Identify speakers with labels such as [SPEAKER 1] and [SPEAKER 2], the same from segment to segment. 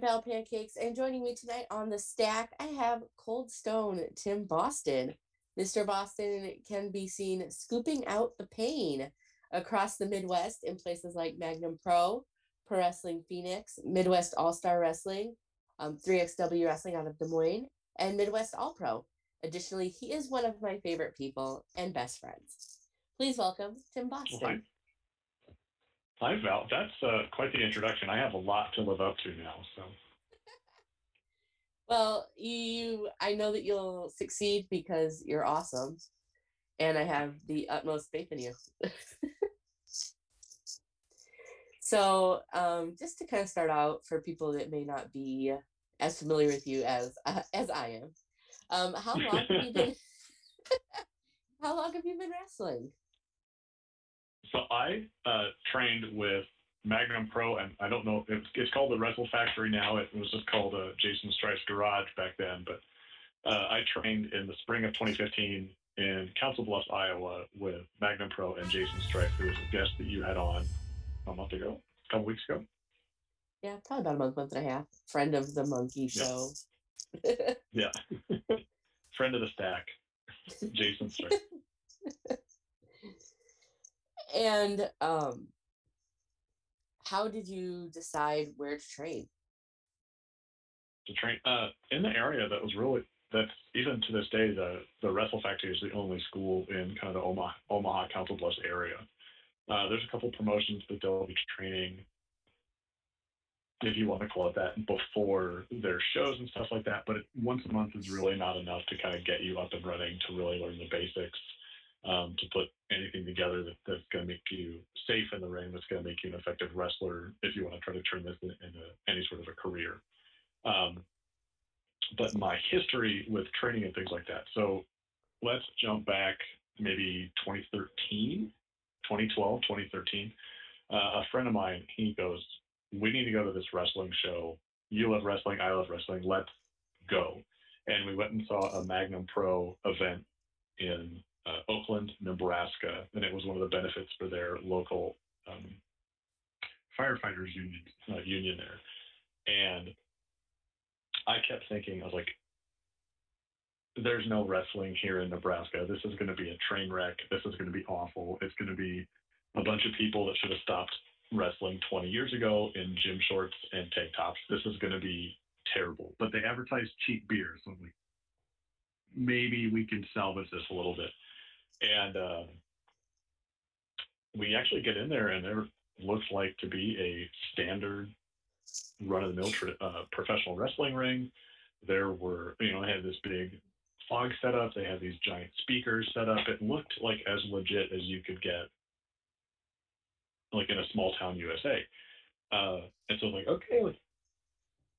[SPEAKER 1] Val Pancakes, and joining me tonight on the stack, I have Cold Stone Tim Boston. Mr. Boston can be seen scooping out the pain across the Midwest in places like Magnum Pro, Pro Wrestling Phoenix, Midwest All Star Wrestling, um, 3XW Wrestling out of Des Moines, and Midwest All Pro. Additionally, he is one of my favorite people and best friends. Please welcome Tim Boston.
[SPEAKER 2] Well, hi. Val. That's uh, quite the introduction. I have a lot to live up to now. So.
[SPEAKER 1] well, you, I know that you'll succeed because you're awesome, and I have the utmost faith in you. so, um, just to kind of start out for people that may not be as familiar with you as uh, as I am, um, how long have you been? how long have you been wrestling?
[SPEAKER 2] So I uh, trained with Magnum Pro, and I don't know, it's, it's called the Wrestle Factory now. It was just called uh, Jason Strife's Garage back then. But uh, I trained in the spring of 2015 in Council Bluffs, Iowa, with Magnum Pro and Jason Strife, who was a guest that you had on a month ago, a couple weeks ago.
[SPEAKER 1] Yeah, probably about a month, month and a half. Friend of the Monkey Show.
[SPEAKER 2] Yeah. yeah. Friend of the stack, Jason Strife.
[SPEAKER 1] and um, how did you decide where to train?
[SPEAKER 2] To train uh, in the area that was really that's even to this day the the Wrestle Factory is the only school in kind of the Omaha, Omaha Council Bluffs area. Uh, there's a couple promotions that they'll be training, if you want to call it that, before their shows and stuff like that. But it, once a month is really not enough to kind of get you up and running to really learn the basics um, to put anything together that, that's going to make you safe in the ring, that's going to make you an effective wrestler if you want to try to turn this into any sort of a career. Um, but my history with training and things like that. So let's jump back maybe 2013, 2012, 2013. Uh, a friend of mine, he goes, We need to go to this wrestling show. You love wrestling, I love wrestling. Let's go. And we went and saw a Magnum Pro event in uh, Oakland, Nebraska, and it was one of the benefits for their local um, firefighters union uh, union there. And I kept thinking, I was like, "There's no wrestling here in Nebraska. This is going to be a train wreck. This is going to be awful. It's going to be a bunch of people that should have stopped wrestling 20 years ago in gym shorts and tank tops. This is going to be terrible." But they advertise cheap beer, so I'm like, maybe we can salvage this a little bit and uh, we actually get in there, and there looks like to be a standard run-of-the-mill uh, professional wrestling ring. There were, you know, had this big fog set up. They had these giant speakers set up. It looked like as legit as you could get, like in a small town USA. Uh, and so like, okay, like,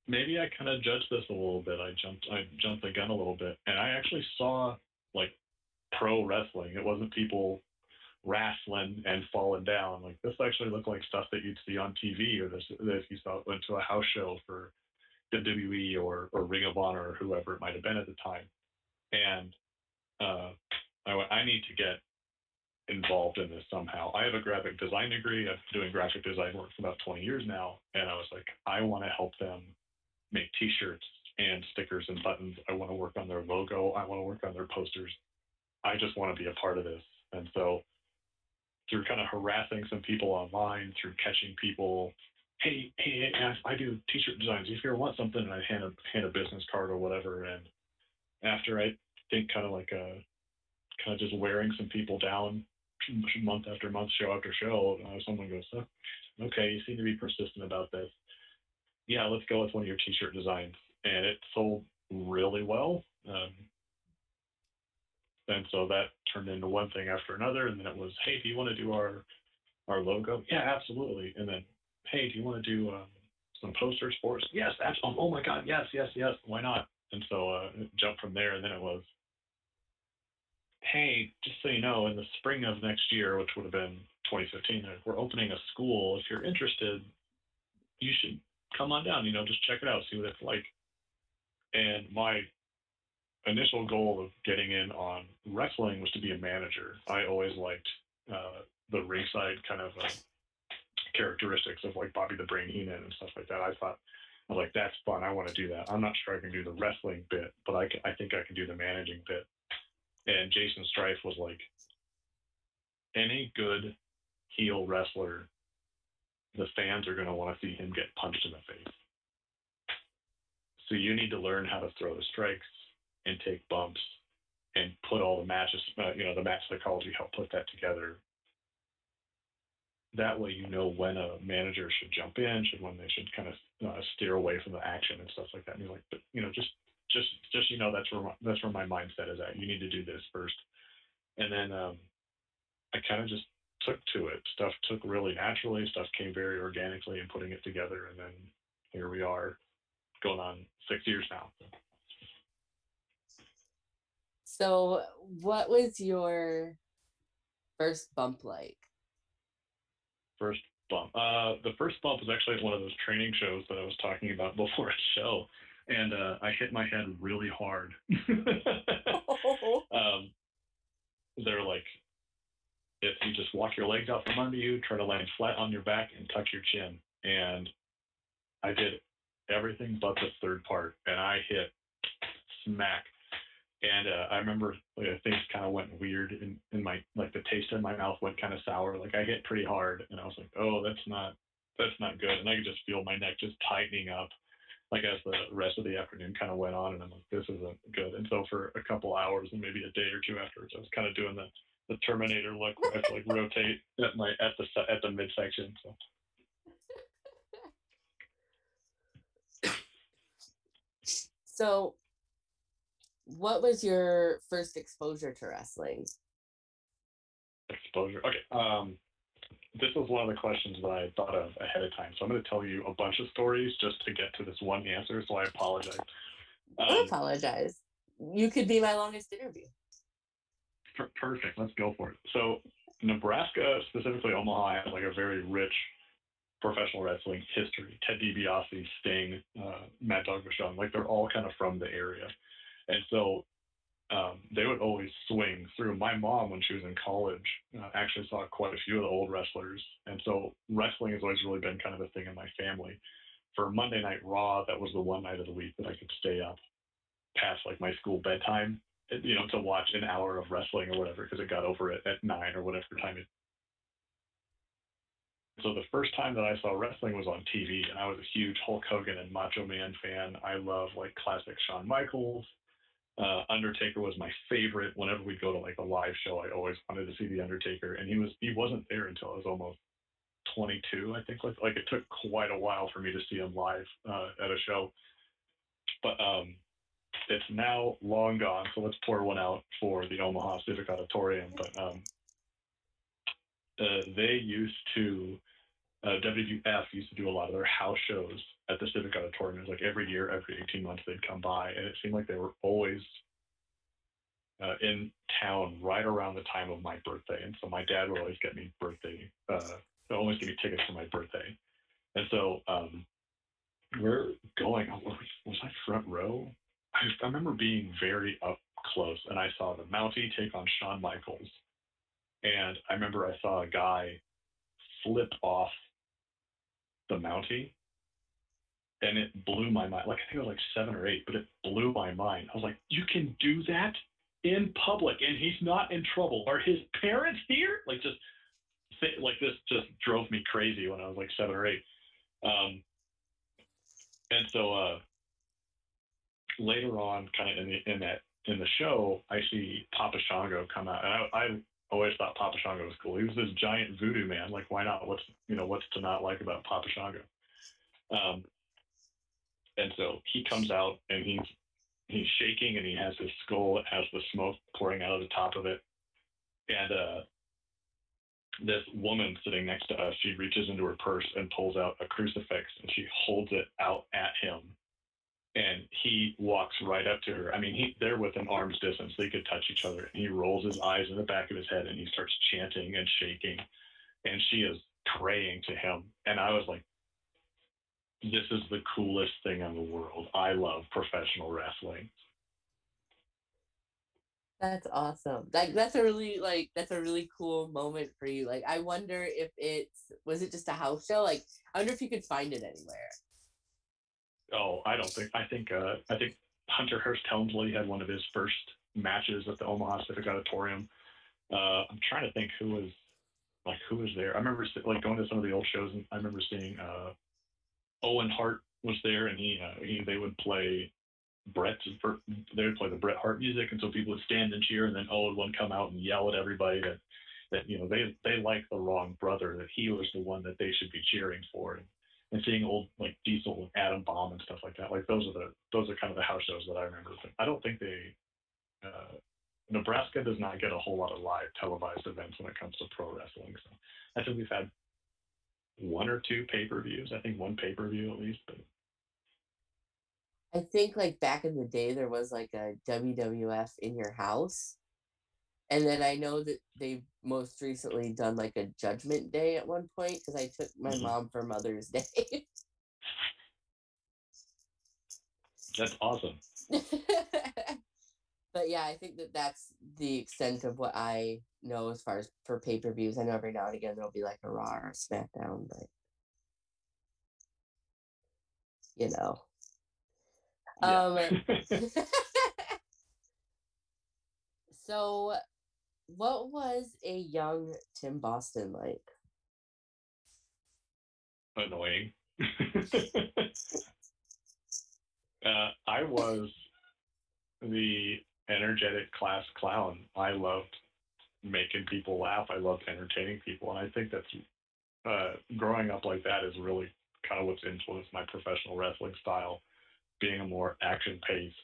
[SPEAKER 2] maybe I kind of judged this a little bit. I jumped, I jumped the gun a little bit, and I actually saw like pro wrestling. It wasn't people wrestling and falling down. Like this actually looked like stuff that you'd see on TV or this if you saw went to a house show for WWE or, or Ring of Honor or whoever it might have been at the time. And uh, I went, I need to get involved in this somehow. I have a graphic design degree. I've been doing graphic design work for about 20 years now. And I was like, I want to help them make t-shirts and stickers and buttons. I want to work on their logo. I want to work on their posters. I just want to be a part of this. And so through kind of harassing some people online, through catching people, hey, hey, I do t-shirt designs. If you want something, and I hand a hand a business card or whatever. And after I think kind of like a kind of just wearing some people down month after month, show after show, uh, someone goes, okay, you seem to be persistent about this. Yeah, let's go with one of your t-shirt designs. And it sold really well. Um, and so that turned into one thing after another. And then it was, hey, do you want to do our our logo? Yeah, absolutely. And then, hey, do you want to do um, some posters for us? Yes, absolutely. Oh my God, yes, yes, yes. Why not? And so uh, it jumped from there. And then it was, hey, just so you know, in the spring of next year, which would have been 2015, uh, we're opening a school. If you're interested, you should come on down. You know, just check it out, see what it's like. And my initial goal of getting in on wrestling was to be a manager. I always liked uh, the ringside kind of uh, characteristics of like Bobby the Brain Heenan and stuff like that. I thought I was like, that's fun. I want to do that. I'm not sure I can do the wrestling bit, but I, can, I think I can do the managing bit. And Jason Strife was like, any good heel wrestler, the fans are going to want to see him get punched in the face. So you need to learn how to throw the strikes and take bumps and put all the matches, uh, you know, the match psychology, help put that together. That way, you know when a manager should jump in, should when they should kind of uh, steer away from the action and stuff like that. And you're like, but you know, just, just, just you know, that's where my, that's where my mindset is at. You need to do this first, and then um, I kind of just took to it. Stuff took really naturally. Stuff came very organically, and putting it together, and then here we are, going on six years now.
[SPEAKER 1] So, what was your first bump like?
[SPEAKER 2] First bump. Uh, the first bump was actually one of those training shows that I was talking about before a show, and uh, I hit my head really hard. um, they're like, if you just walk your legs out from under you, try to land flat on your back, and tuck your chin. And I did everything but the third part, and I hit smack and uh, I remember like, things kind of went weird in, in my like the taste in my mouth went kind of sour. Like I hit pretty hard, and I was like, oh, that's not that's not good. And I could just feel my neck just tightening up. Like as the rest of the afternoon kind of went on, and I'm like, this isn't good. And so for a couple hours and maybe a day or two afterwards, I was kind of doing the the Terminator look where I have to like rotate at my at the at the midsection. So.
[SPEAKER 1] So what was your first exposure to wrestling?
[SPEAKER 2] Exposure. Okay. Um, this was one of the questions that I thought of ahead of time. So I'm going to tell you a bunch of stories just to get to this one answer. So I apologize.
[SPEAKER 1] Um, I apologize. You could be my longest interview.
[SPEAKER 2] Per- perfect. Let's go for it. So Nebraska, specifically Omaha, has like a very rich professional wrestling history. Ted DiBiase, Sting, uh, Mad Dog Vachon, like they're all kind of from the area. And so um, they would always swing through. My mom, when she was in college, uh, actually saw quite a few of the old wrestlers. And so wrestling has always really been kind of a thing in my family. For Monday Night Raw, that was the one night of the week that I could stay up past like my school bedtime, you know, to watch an hour of wrestling or whatever, because it got over at, at nine or whatever time it. So the first time that I saw wrestling was on TV, and I was a huge Hulk Hogan and Macho Man fan. I love like classic Shawn Michaels, uh, Undertaker was my favorite. Whenever we'd go to like a live show, I always wanted to see the Undertaker, and he was he wasn't there until I was almost 22, I think. Like like it took quite a while for me to see him live uh, at a show, but um, it's now long gone. So let's pour one out for the Omaha Civic Auditorium. But um, uh, they used to uh, WWF used to do a lot of their house shows at the Civic Auditorium. It was like every year, every 18 months, they'd come by, and it seemed like they were always uh, in town right around the time of my birthday. And so my dad would always get me birthday, uh, always give me tickets for my birthday. And so um, we're going. Oh, was I front row? I, I remember being very up close, and I saw the Mountie take on Shawn Michaels. And I remember I saw a guy flip off the Mountie and it blew my mind. Like I think it was like seven or eight, but it blew my mind. I was like, you can do that in public, and he's not in trouble. Are his parents here? Like just like this just drove me crazy when I was like seven or eight. Um, and so uh, later on, kind of in the in that in the show, I see Papa Shango come out, and I, I always thought Papa Shango was cool. He was this giant voodoo man. Like, why not? What's you know what's to not like about Papa Shango? Um, and so he comes out and he's he's shaking and he has his skull has the smoke pouring out of the top of it. And uh, this woman sitting next to us, she reaches into her purse and pulls out a crucifix and she holds it out at him. And he walks right up to her. I mean, he, they're within arm's distance. They could touch each other. And he rolls his eyes in the back of his head and he starts chanting and shaking. And she is praying to him. And I was like, this is the coolest thing in the world. I love professional wrestling.
[SPEAKER 1] That's awesome. Like that's a really like that's a really cool moment for you. Like I wonder if it's was it just a house show? Like I wonder if you could find it anywhere.
[SPEAKER 2] Oh, I don't think. I think. Uh, I think Hunter Hearst Helmsley had one of his first matches at the Omaha Civic Auditorium. Uh, I'm trying to think who was like who was there. I remember like going to some of the old shows, and I remember seeing uh, Owen Hart was there, and he, uh, he they would play Bret they would play the Bret Hart music, and so people would stand and cheer, and then Owen would come out and yell at everybody that that you know they they like the wrong brother, that he was the one that they should be cheering for, and, and seeing old like Diesel and Adam Bomb and stuff like that. Like those are the those are kind of the house shows that I remember. But I don't think they uh, Nebraska does not get a whole lot of live televised events when it comes to pro wrestling. So I think we've had one or two pay per views. I think one pay per view at least. But
[SPEAKER 1] I think like back in the day there was like a WWF in your house. And then I know that they've most recently done like a judgment day at one point because I took my mm-hmm. mom for Mother's Day.
[SPEAKER 2] That's awesome.
[SPEAKER 1] but yeah, I think that that's the extent of what I know as far as for pay per views. I know every now and again there'll be like a Raw or a SmackDown, but you know. Yeah. Um, so, what was a young Tim Boston like?
[SPEAKER 2] Annoying. uh, I was the energetic class clown. I loved making people laugh. I loved entertaining people, and I think that's uh, growing up like that is really kind of what's influenced my professional wrestling style, being a more action-paced,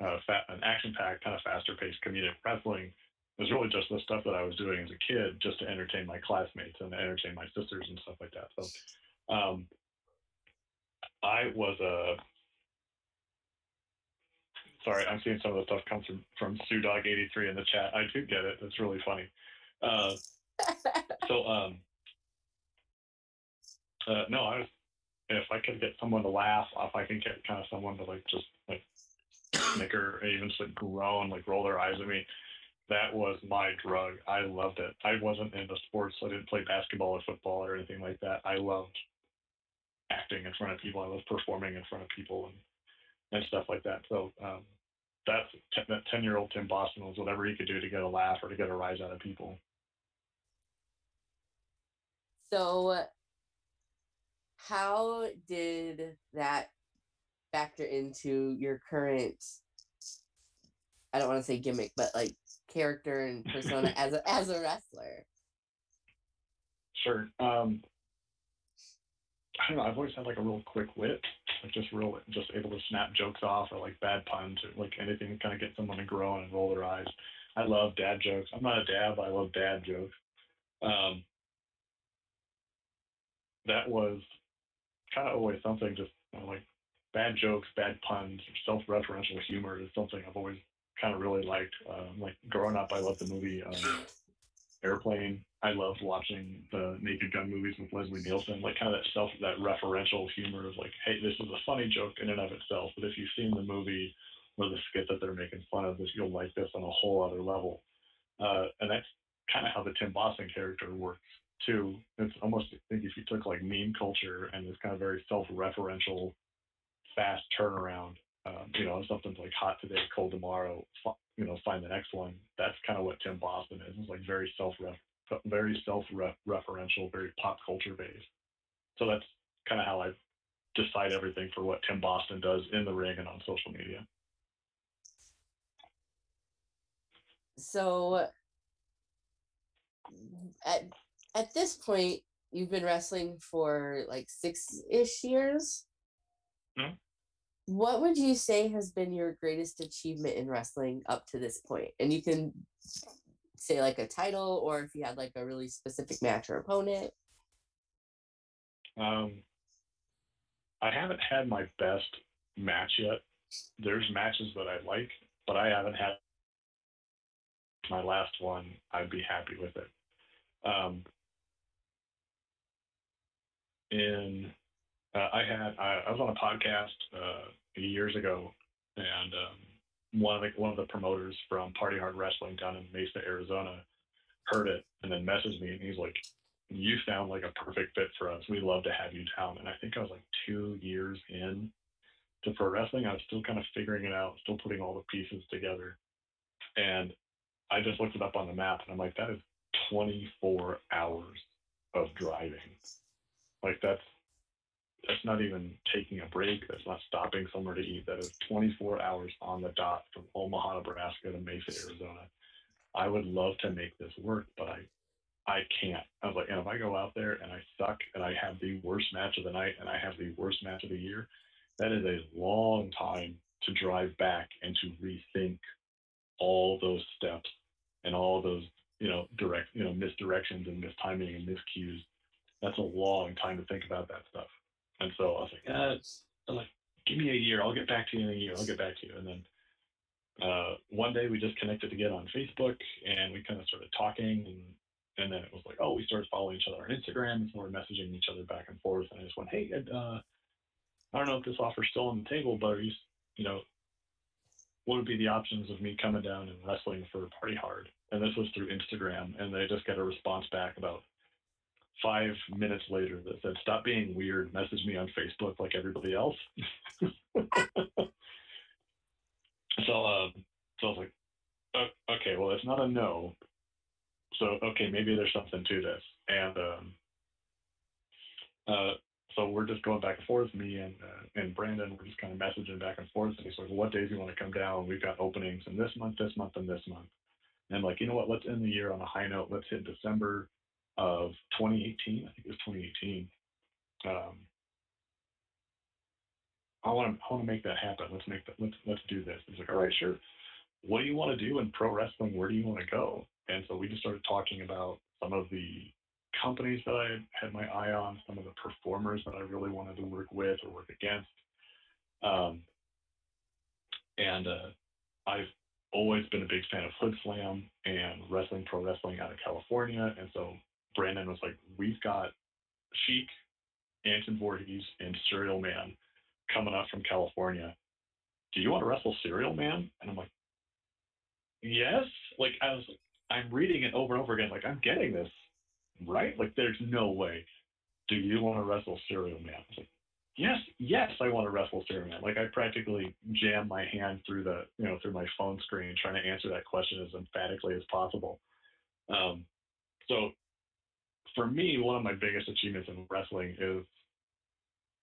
[SPEAKER 2] uh, fat, an action-packed, kind of faster-paced comedic wrestling. Was really just the stuff that I was doing as a kid, just to entertain my classmates and entertain my sisters and stuff like that. So, um, I was a Sorry, I'm seeing some of the stuff come from from Sue Dog 83 in the chat. I do get it. That's really funny. Uh, so um, uh, no, I was if I could get someone to laugh, if I can get kind of someone to like just like snicker even just like groan, like roll their eyes at me, that was my drug. I loved it. I wasn't into sports. I didn't play basketball or football or anything like that. I loved acting in front of people. I loved performing in front of people and and stuff like that. So um, that's that ten year old Tim Boston was whatever he could do to get a laugh or to get a rise out of people.
[SPEAKER 1] So, how did that factor into your current? I don't want to say gimmick, but like character and persona as a as a wrestler.
[SPEAKER 2] Sure. Um, I don't know. I've always had like a real quick wit, like just real, just able to snap jokes off or like bad puns or like anything kind of get someone to groan and roll their eyes. I love dad jokes. I'm not a dad, but I love dad jokes. Um, that was kind of always something just you know, like bad jokes, bad puns, self-referential humor is something I've always kind of really liked. Um, like growing up, I loved the movie um, Airplane. I loved watching the Naked Gun movies with Leslie Nielsen, like kind of that self, that referential humor of like, hey, this is a funny joke in and of itself, but if you've seen the movie or the skit that they're making fun of this, you'll like this on a whole other level. Uh, and that's kind of how the Tim Boston character works too. It's almost I think if you took like meme culture and this kind of very self-referential, fast turnaround, um, you know, something's like hot today, cold tomorrow, you know, find the next one. That's kind of what Tim Boston is. It's like very self very self-referential, very pop culture based. So that's kind of how I decide everything for what Tim Boston does in the ring and on social media.
[SPEAKER 1] So at at this point, you've been wrestling for like six ish years. Mm-hmm. What would you say has been your greatest achievement in wrestling up to this point? And you can say like a title or if you had like a really specific match or opponent?
[SPEAKER 2] Um, I haven't had my best match yet. There's matches that I like, but I haven't had my last one. I'd be happy with it. Um, in uh, I had I, I, was on a podcast uh, years ago, and um, one of the one of the promoters from Party Hard Wrestling down in Mesa, Arizona, heard it and then messaged me and he's like, "You sound like a perfect fit for us. We'd love to have you down." And I think I was like two years in, to pro wrestling. I was still kind of figuring it out, still putting all the pieces together. And I just looked it up on the map and I'm like, that is 24 hours of driving. Like that's that's not even taking a break. That's not stopping somewhere to eat. That is 24 hours on the dot from Omaha, Nebraska to Mesa, Arizona. I would love to make this work, but I I can't. I was like, and if I go out there and I suck and I have the worst match of the night and I have the worst match of the year, that is a long time to drive back and to rethink all those steps and all those, you know, direct, you know, misdirections and mistiming and miscues. That's a long time to think about that stuff. And so I was like, ah, it's like, give me a year. I'll get back to you in a year. I'll get back to you. And then uh, one day we just connected again on Facebook and we kind of started talking and and then it was like, oh, we started following each other on Instagram and we're messaging each other back and forth. And I just went, hey, uh, I don't know if this offer's still on the table, but you, you know, what would be the options of me coming down and wrestling for Party Hard? And this was through Instagram, and they just got a response back about five minutes later that said, "Stop being weird. Message me on Facebook like everybody else." so, um, so I was like, "Okay, well, it's not a no. So, okay, maybe there's something to this." And um, uh, so we're just going back and forth. Me and uh, and Brandon, we're just kind of messaging back and forth. And he's like, "What days do you want to come down? We've got openings in this month, this month, and this month." And I'm like, you know what? Let's end the year on a high note. Let's hit December of 2018. I think it was 2018. Um, I want to I want to make that happen. Let's make that. Let's let's do this. He's like, all right, sure. What do you want to do in pro wrestling? Where do you want to go? And so we just started talking about some of the companies that I had my eye on, some of the performers that I really wanted to work with or work against. Um, and uh, I've always been a big fan of Hood Slam and wrestling, pro wrestling out of California. And so Brandon was like, we've got Sheik, Anton Voorhees, and Cereal Man coming up from California. Do you want to wrestle Cereal Man? And I'm like, yes. Like I was, I'm reading it over and over again. Like I'm getting this right? Like, there's no way. Do you want to wrestle Cereal Man? I was like, yes, yes, I want to wrestle Cereal Man. Like, I practically jammed my hand through the, you know, through my phone screen trying to answer that question as emphatically as possible. Um, so, for me, one of my biggest achievements in wrestling is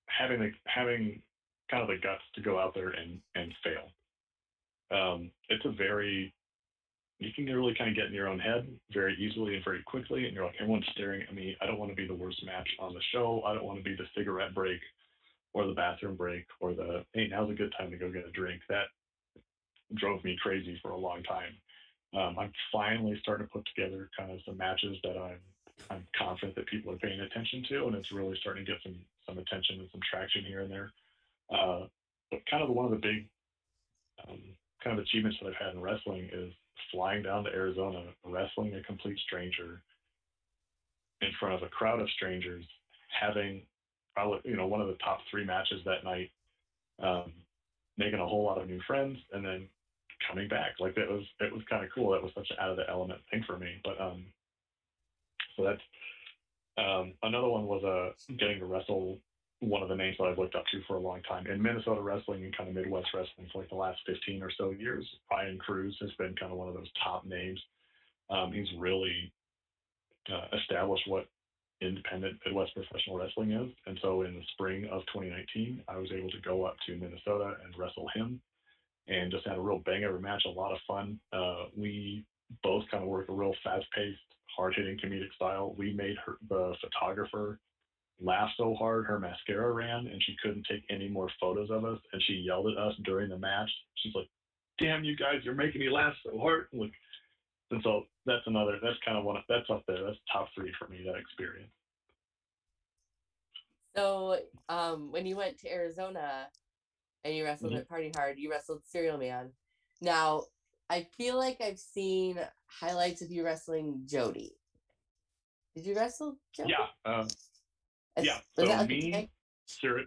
[SPEAKER 2] having the having kind of the guts to go out there and and fail. Um, it's a very you can really kind of get in your own head very easily and very quickly. And you're like, everyone's staring at me. I don't want to be the worst match on the show. I don't want to be the cigarette break or the bathroom break or the, hey, now's a good time to go get a drink. That drove me crazy for a long time. Um, I'm finally starting to put together kind of some matches that I'm I'm confident that people are paying attention to, and it's really starting to get some some attention and some traction here and there. Uh, but kind of one of the big um, kind of achievements that I've had in wrestling is flying down to Arizona, wrestling a complete stranger in front of a crowd of strangers, having probably you know one of the top three matches that night, um, making a whole lot of new friends, and then coming back. Like that was it was kind of cool. That was such an out of the element thing for me. But um, so that's um, another one was uh, getting to wrestle one of the names that I've looked up to for a long time in Minnesota wrestling and kind of Midwest wrestling for like the last 15 or so years. Brian Cruz has been kind of one of those top names. Um, he's really uh, established what independent Midwest professional wrestling is. And so in the spring of 2019, I was able to go up to Minnesota and wrestle him and just had a real bang a match, a lot of fun. Uh, we both kind of work a real fast paced, hard hitting comedic style. We made her, the photographer laugh so hard her mascara ran and she couldn't take any more photos of us and she yelled at us during the match. She's like, Damn you guys, you're making me laugh so hard. Like and so that's another that's kind of one of, that's up there. That's top three for me, that experience.
[SPEAKER 1] So um when you went to Arizona and you wrestled mm-hmm. at Party Hard, you wrestled Cereal Man. Now I feel like I've seen highlights of you wrestling Jody. Did you wrestle Jody?
[SPEAKER 2] Yeah. Um, yeah. So me, Sir,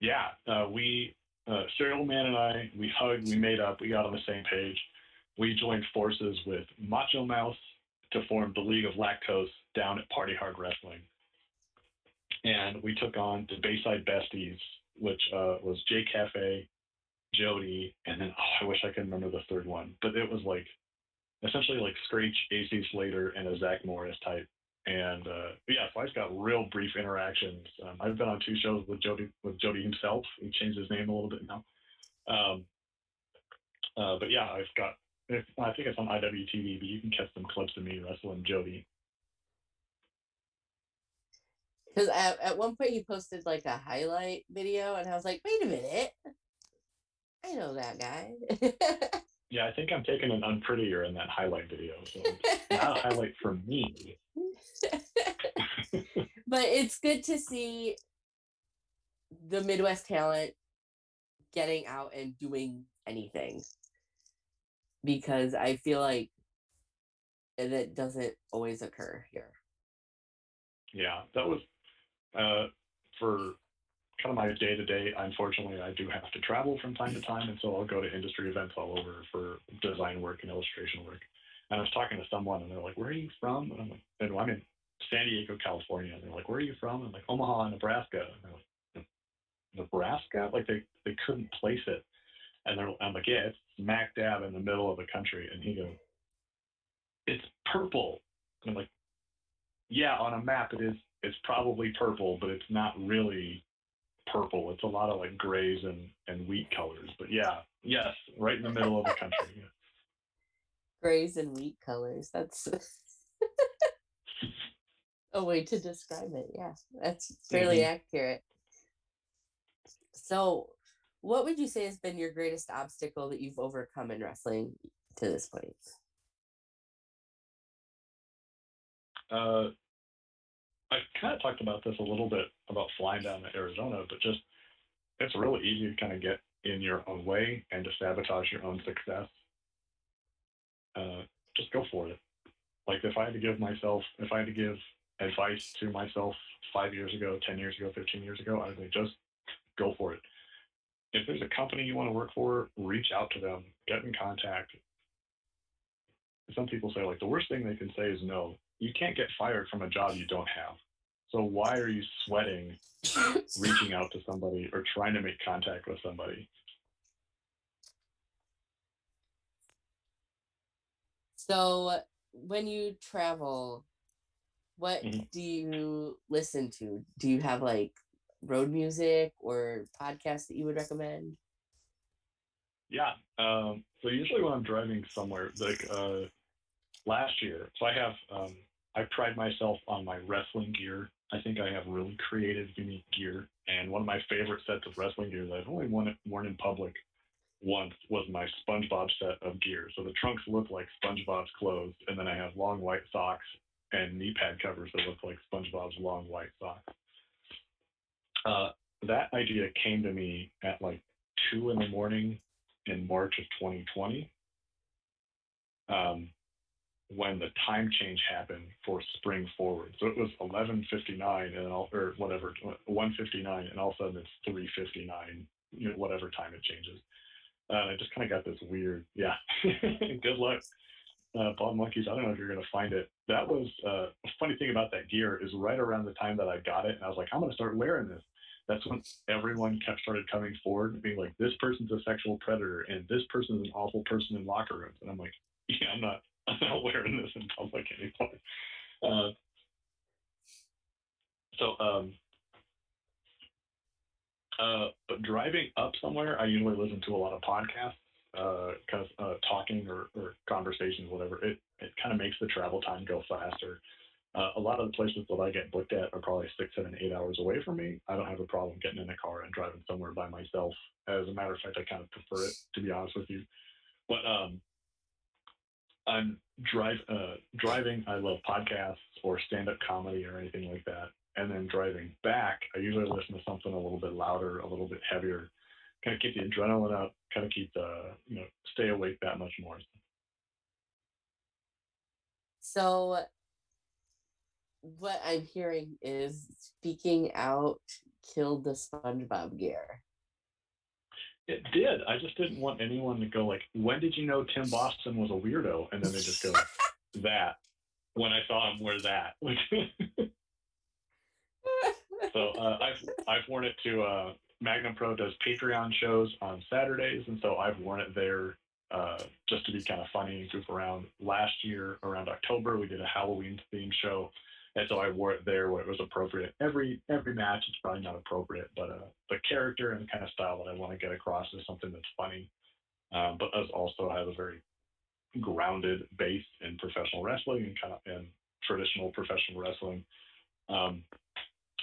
[SPEAKER 2] yeah, uh, we, uh, Cereal Man and I, we hugged, we made up, we got on the same page. We joined forces with Macho Mouse to form the League of Lactose down at Party Hard Wrestling. And we took on the Bayside Besties, which uh, was Jay Cafe, Jody, and then oh, I wish I could remember the third one, but it was like essentially like Screech, AC Slater, and a Zach Morris type. And uh, yeah, so I just got real brief interactions. Um, I've been on two shows with Jody with Jody himself. He changed his name a little bit now. Um, uh, but yeah, I've got. If, I think it's on IWTV, but you can catch some clips of me wrestling Jody.
[SPEAKER 1] Because at, at one point he posted like a highlight video, and I was like, wait a minute, I know that guy.
[SPEAKER 2] yeah, I think I'm taking an unprettier in that highlight video, so not a highlight for me.
[SPEAKER 1] but it's good to see the Midwest talent getting out and doing anything because I feel like that doesn't always occur here.
[SPEAKER 2] Yeah, that was uh, for kind of my day to day. Unfortunately, I do have to travel from time to time, and so I'll go to industry events all over for design work and illustration work. And I was talking to someone, and they're like, "Where are you from?" And I'm like, and I'm in San Diego, California. And they're like, "Where are you from?" And I'm like, "Omaha, Nebraska." And they're like, "Nebraska?" Like they they couldn't place it. And they're, I'm like, "Yeah, it's smack dab in the middle of the country." And he goes, "It's purple." And I'm like, "Yeah, on a map it is. It's probably purple, but it's not really purple. It's a lot of like grays and and wheat colors. But yeah, yes, right in the middle of the country."
[SPEAKER 1] Grays and wheat colors. That's a way to describe it. Yeah, that's fairly mm-hmm. accurate. So, what would you say has been your greatest obstacle that you've overcome in wrestling to this point?
[SPEAKER 2] Uh, I kind of talked about this a little bit about flying down to Arizona, but just it's really easy to kind of get in your own way and to sabotage your own success. Uh, just go for it. Like if I had to give myself, if I had to give advice to myself five years ago, 10 years ago, 15 years ago, I would say just go for it. If there's a company you want to work for, reach out to them, get in contact. Some people say, like, the worst thing they can say is no. You can't get fired from a job you don't have. So why are you sweating reaching out to somebody or trying to make contact with somebody?
[SPEAKER 1] So when you travel, what mm-hmm. do you listen to? Do you have like road music or podcasts that you would recommend?
[SPEAKER 2] Yeah. Um, so usually when I'm driving somewhere, like uh, last year, so I have, um, I pride myself on my wrestling gear. I think I have really creative, unique gear. And one of my favorite sets of wrestling gear that I've only worn, in public once was my SpongeBob set of gear. So the trunks look like SpongeBob's clothes, and then I have long white socks and knee pad covers that look like SpongeBob's long white socks. Uh, that idea came to me at like two in the morning in March of 2020, um, when the time change happened for spring forward. So it was 11:59 and all, or whatever, 1:59, and all of a sudden it's 3:59, you know, whatever time it changes. Uh, and I just kind of got this weird, yeah. Good luck uh, Bald Monkeys. I don't know if you're going to find it. That was uh, a funny thing about that gear is right around the time that I got it, and I was like, I'm going to start wearing this. That's when everyone kept started coming forward and being like, this person's a sexual predator, and this person's an awful person in locker rooms. And I'm like, yeah, I'm not, I'm not wearing this in public anymore. Uh, so, um, uh, but driving up somewhere, I usually listen to a lot of podcasts uh, uh, talking or, or conversations, whatever, it, it kind of makes the travel time go faster. Uh, a lot of the places that I get booked at are probably six, seven, eight hours away from me. I don't have a problem getting in a car and driving somewhere by myself. As a matter of fact, I kind of prefer it, to be honest with you. But um, I'm drive uh, driving. I love podcasts or stand-up comedy or anything like that. And then driving back, I usually listen to something a little bit louder, a little bit heavier, kind of keep the adrenaline up, kind of keep the you know stay awake that much more.
[SPEAKER 1] So what I'm hearing is speaking out killed the SpongeBob gear.
[SPEAKER 2] It did. I just didn't want anyone to go like, "When did you know Tim Boston was a weirdo?" And then they just go, "That." When I saw him wear that. so uh, I've I've worn it to uh, Magnum Pro does Patreon shows on Saturdays, and so I've worn it there uh, just to be kind of funny and goof around. Last year, around October, we did a Halloween themed show, and so I wore it there where it was appropriate. Every every match, it's probably not appropriate, but uh, the character and the kind of style that I want to get across is something that's funny, um, but as also have a very grounded base in professional wrestling and kind of in traditional professional wrestling. Um,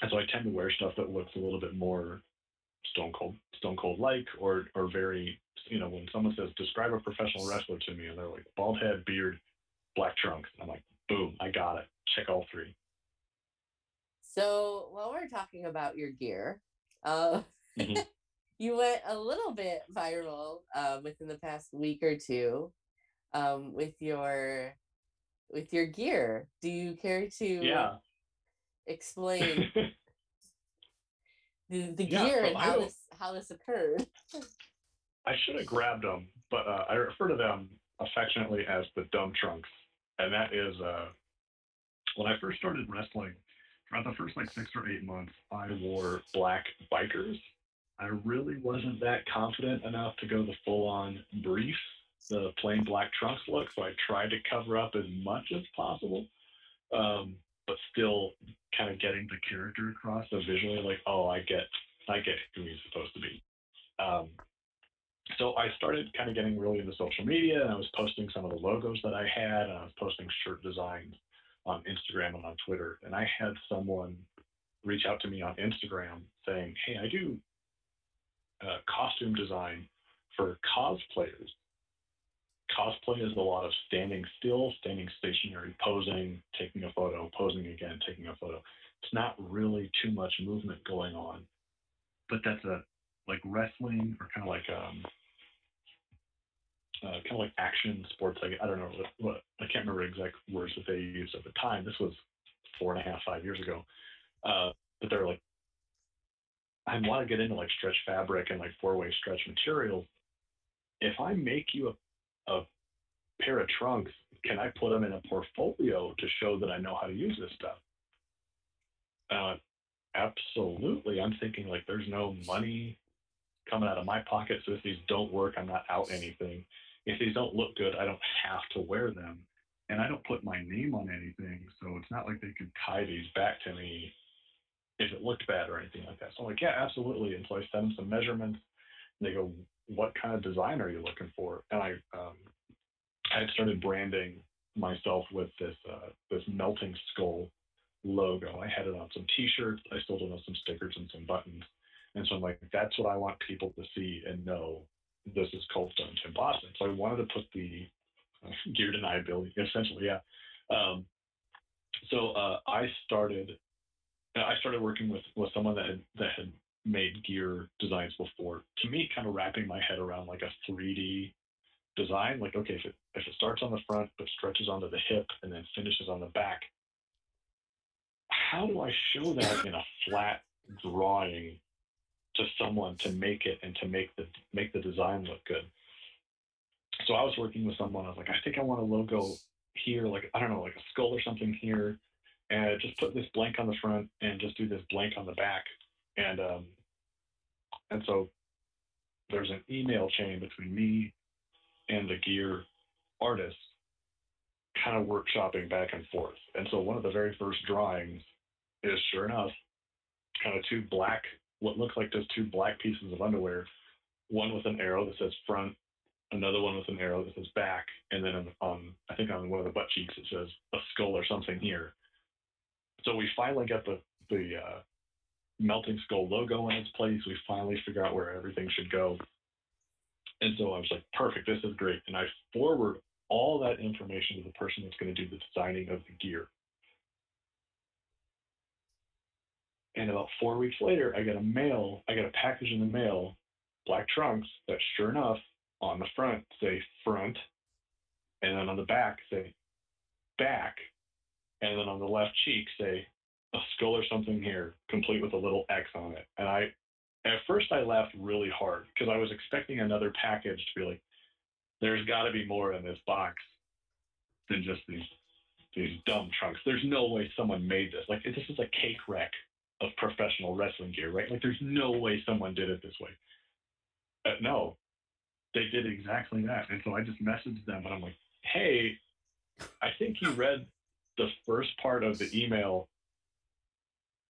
[SPEAKER 2] and so I tend to wear stuff that looks a little bit more stone cold, stone cold like, or or very, you know, when someone says describe a professional wrestler to me, and they're like bald head, beard, black trunks, I'm like, boom, I got it. Check all three.
[SPEAKER 1] So while we're talking about your gear, uh, mm-hmm. you went a little bit viral uh, within the past week or two um, with your with your gear. Do you care to
[SPEAKER 2] yeah.
[SPEAKER 1] explain the, the yeah, gear and how this how this occurred?
[SPEAKER 2] I should have grabbed them, but uh, I refer to them affectionately as the dumb trunks, and that is uh, when I first started wrestling. Throughout the first like six or eight months, I wore black bikers. I really wasn't that confident enough to go the full on brief the plain black trunks look, so I tried to cover up as much as possible, um, but still kind of getting the character across. So visually, like, oh, I get, I get who he's supposed to be. Um, so I started kind of getting really into social media, and I was posting some of the logos that I had, and I was posting shirt designs on Instagram and on Twitter. And I had someone reach out to me on Instagram saying, "Hey, I do uh, costume design for cosplayers cosplay is a lot of standing still, standing stationary, posing, taking a photo, posing again, taking a photo. It's not really too much movement going on, but that's a like wrestling or kind of like um, uh, kind of like action sports. Like I don't know what, what I can't remember exact words that they used at the time. This was four and a half, five years ago. Uh, but they're like, I want to get into like stretch fabric and like four way stretch materials. If I make you a a pair of trunks, can I put them in a portfolio to show that I know how to use this stuff? Uh, absolutely. I'm thinking like there's no money coming out of my pocket. So if these don't work, I'm not out anything. If these don't look good, I don't have to wear them. And I don't put my name on anything. So it's not like they could tie these back to me if it looked bad or anything like that. So I'm like, yeah, absolutely. And so I send them some measurements. And they go, what kind of design are you looking for? And I um, I had started branding myself with this uh, this melting skull logo. I had it on some T-shirts. I sold it on some stickers and some buttons. And so I'm like, that's what I want people to see and know. This is Cold Stone Tim Boston. So I wanted to put the uh, gear deniability, essentially, yeah. Um, so uh, I started. I started working with with someone that had that had made gear designs before. To me, kind of wrapping my head around like a 3D design, like okay, if it if it starts on the front but stretches onto the hip and then finishes on the back, how do I show that in a flat drawing to someone to make it and to make the make the design look good? So I was working with someone. I was like, I think I want a logo here, like I don't know, like a skull or something here, and just put this blank on the front and just do this blank on the back and um, and so there's an email chain between me and the gear artist kind of workshopping back and forth. And so one of the very first drawings is sure enough kind of two black what looks like just two black pieces of underwear, one with an arrow that says front, another one with an arrow that says back, and then on I think on one of the butt cheeks it says a skull or something here. So we finally got the the uh, melting skull logo in its place. We finally figure out where everything should go. And so I was like, perfect, this is great. And I forward all that information to the person that's going to do the designing of the gear. And about four weeks later, I get a mail, I get a package in the mail, black trunks that sure enough, on the front say front, and then on the back say back, and then on the left cheek say a skull or something here, complete with a little X on it. And I, at first, I laughed really hard because I was expecting another package to be like, there's got to be more in this box than just these these dumb trunks. There's no way someone made this. Like this is a cake wreck of professional wrestling gear, right? Like, there's no way someone did it this way. Uh, no, they did exactly that. And so I just messaged them and I'm like, hey, I think you read the first part of the email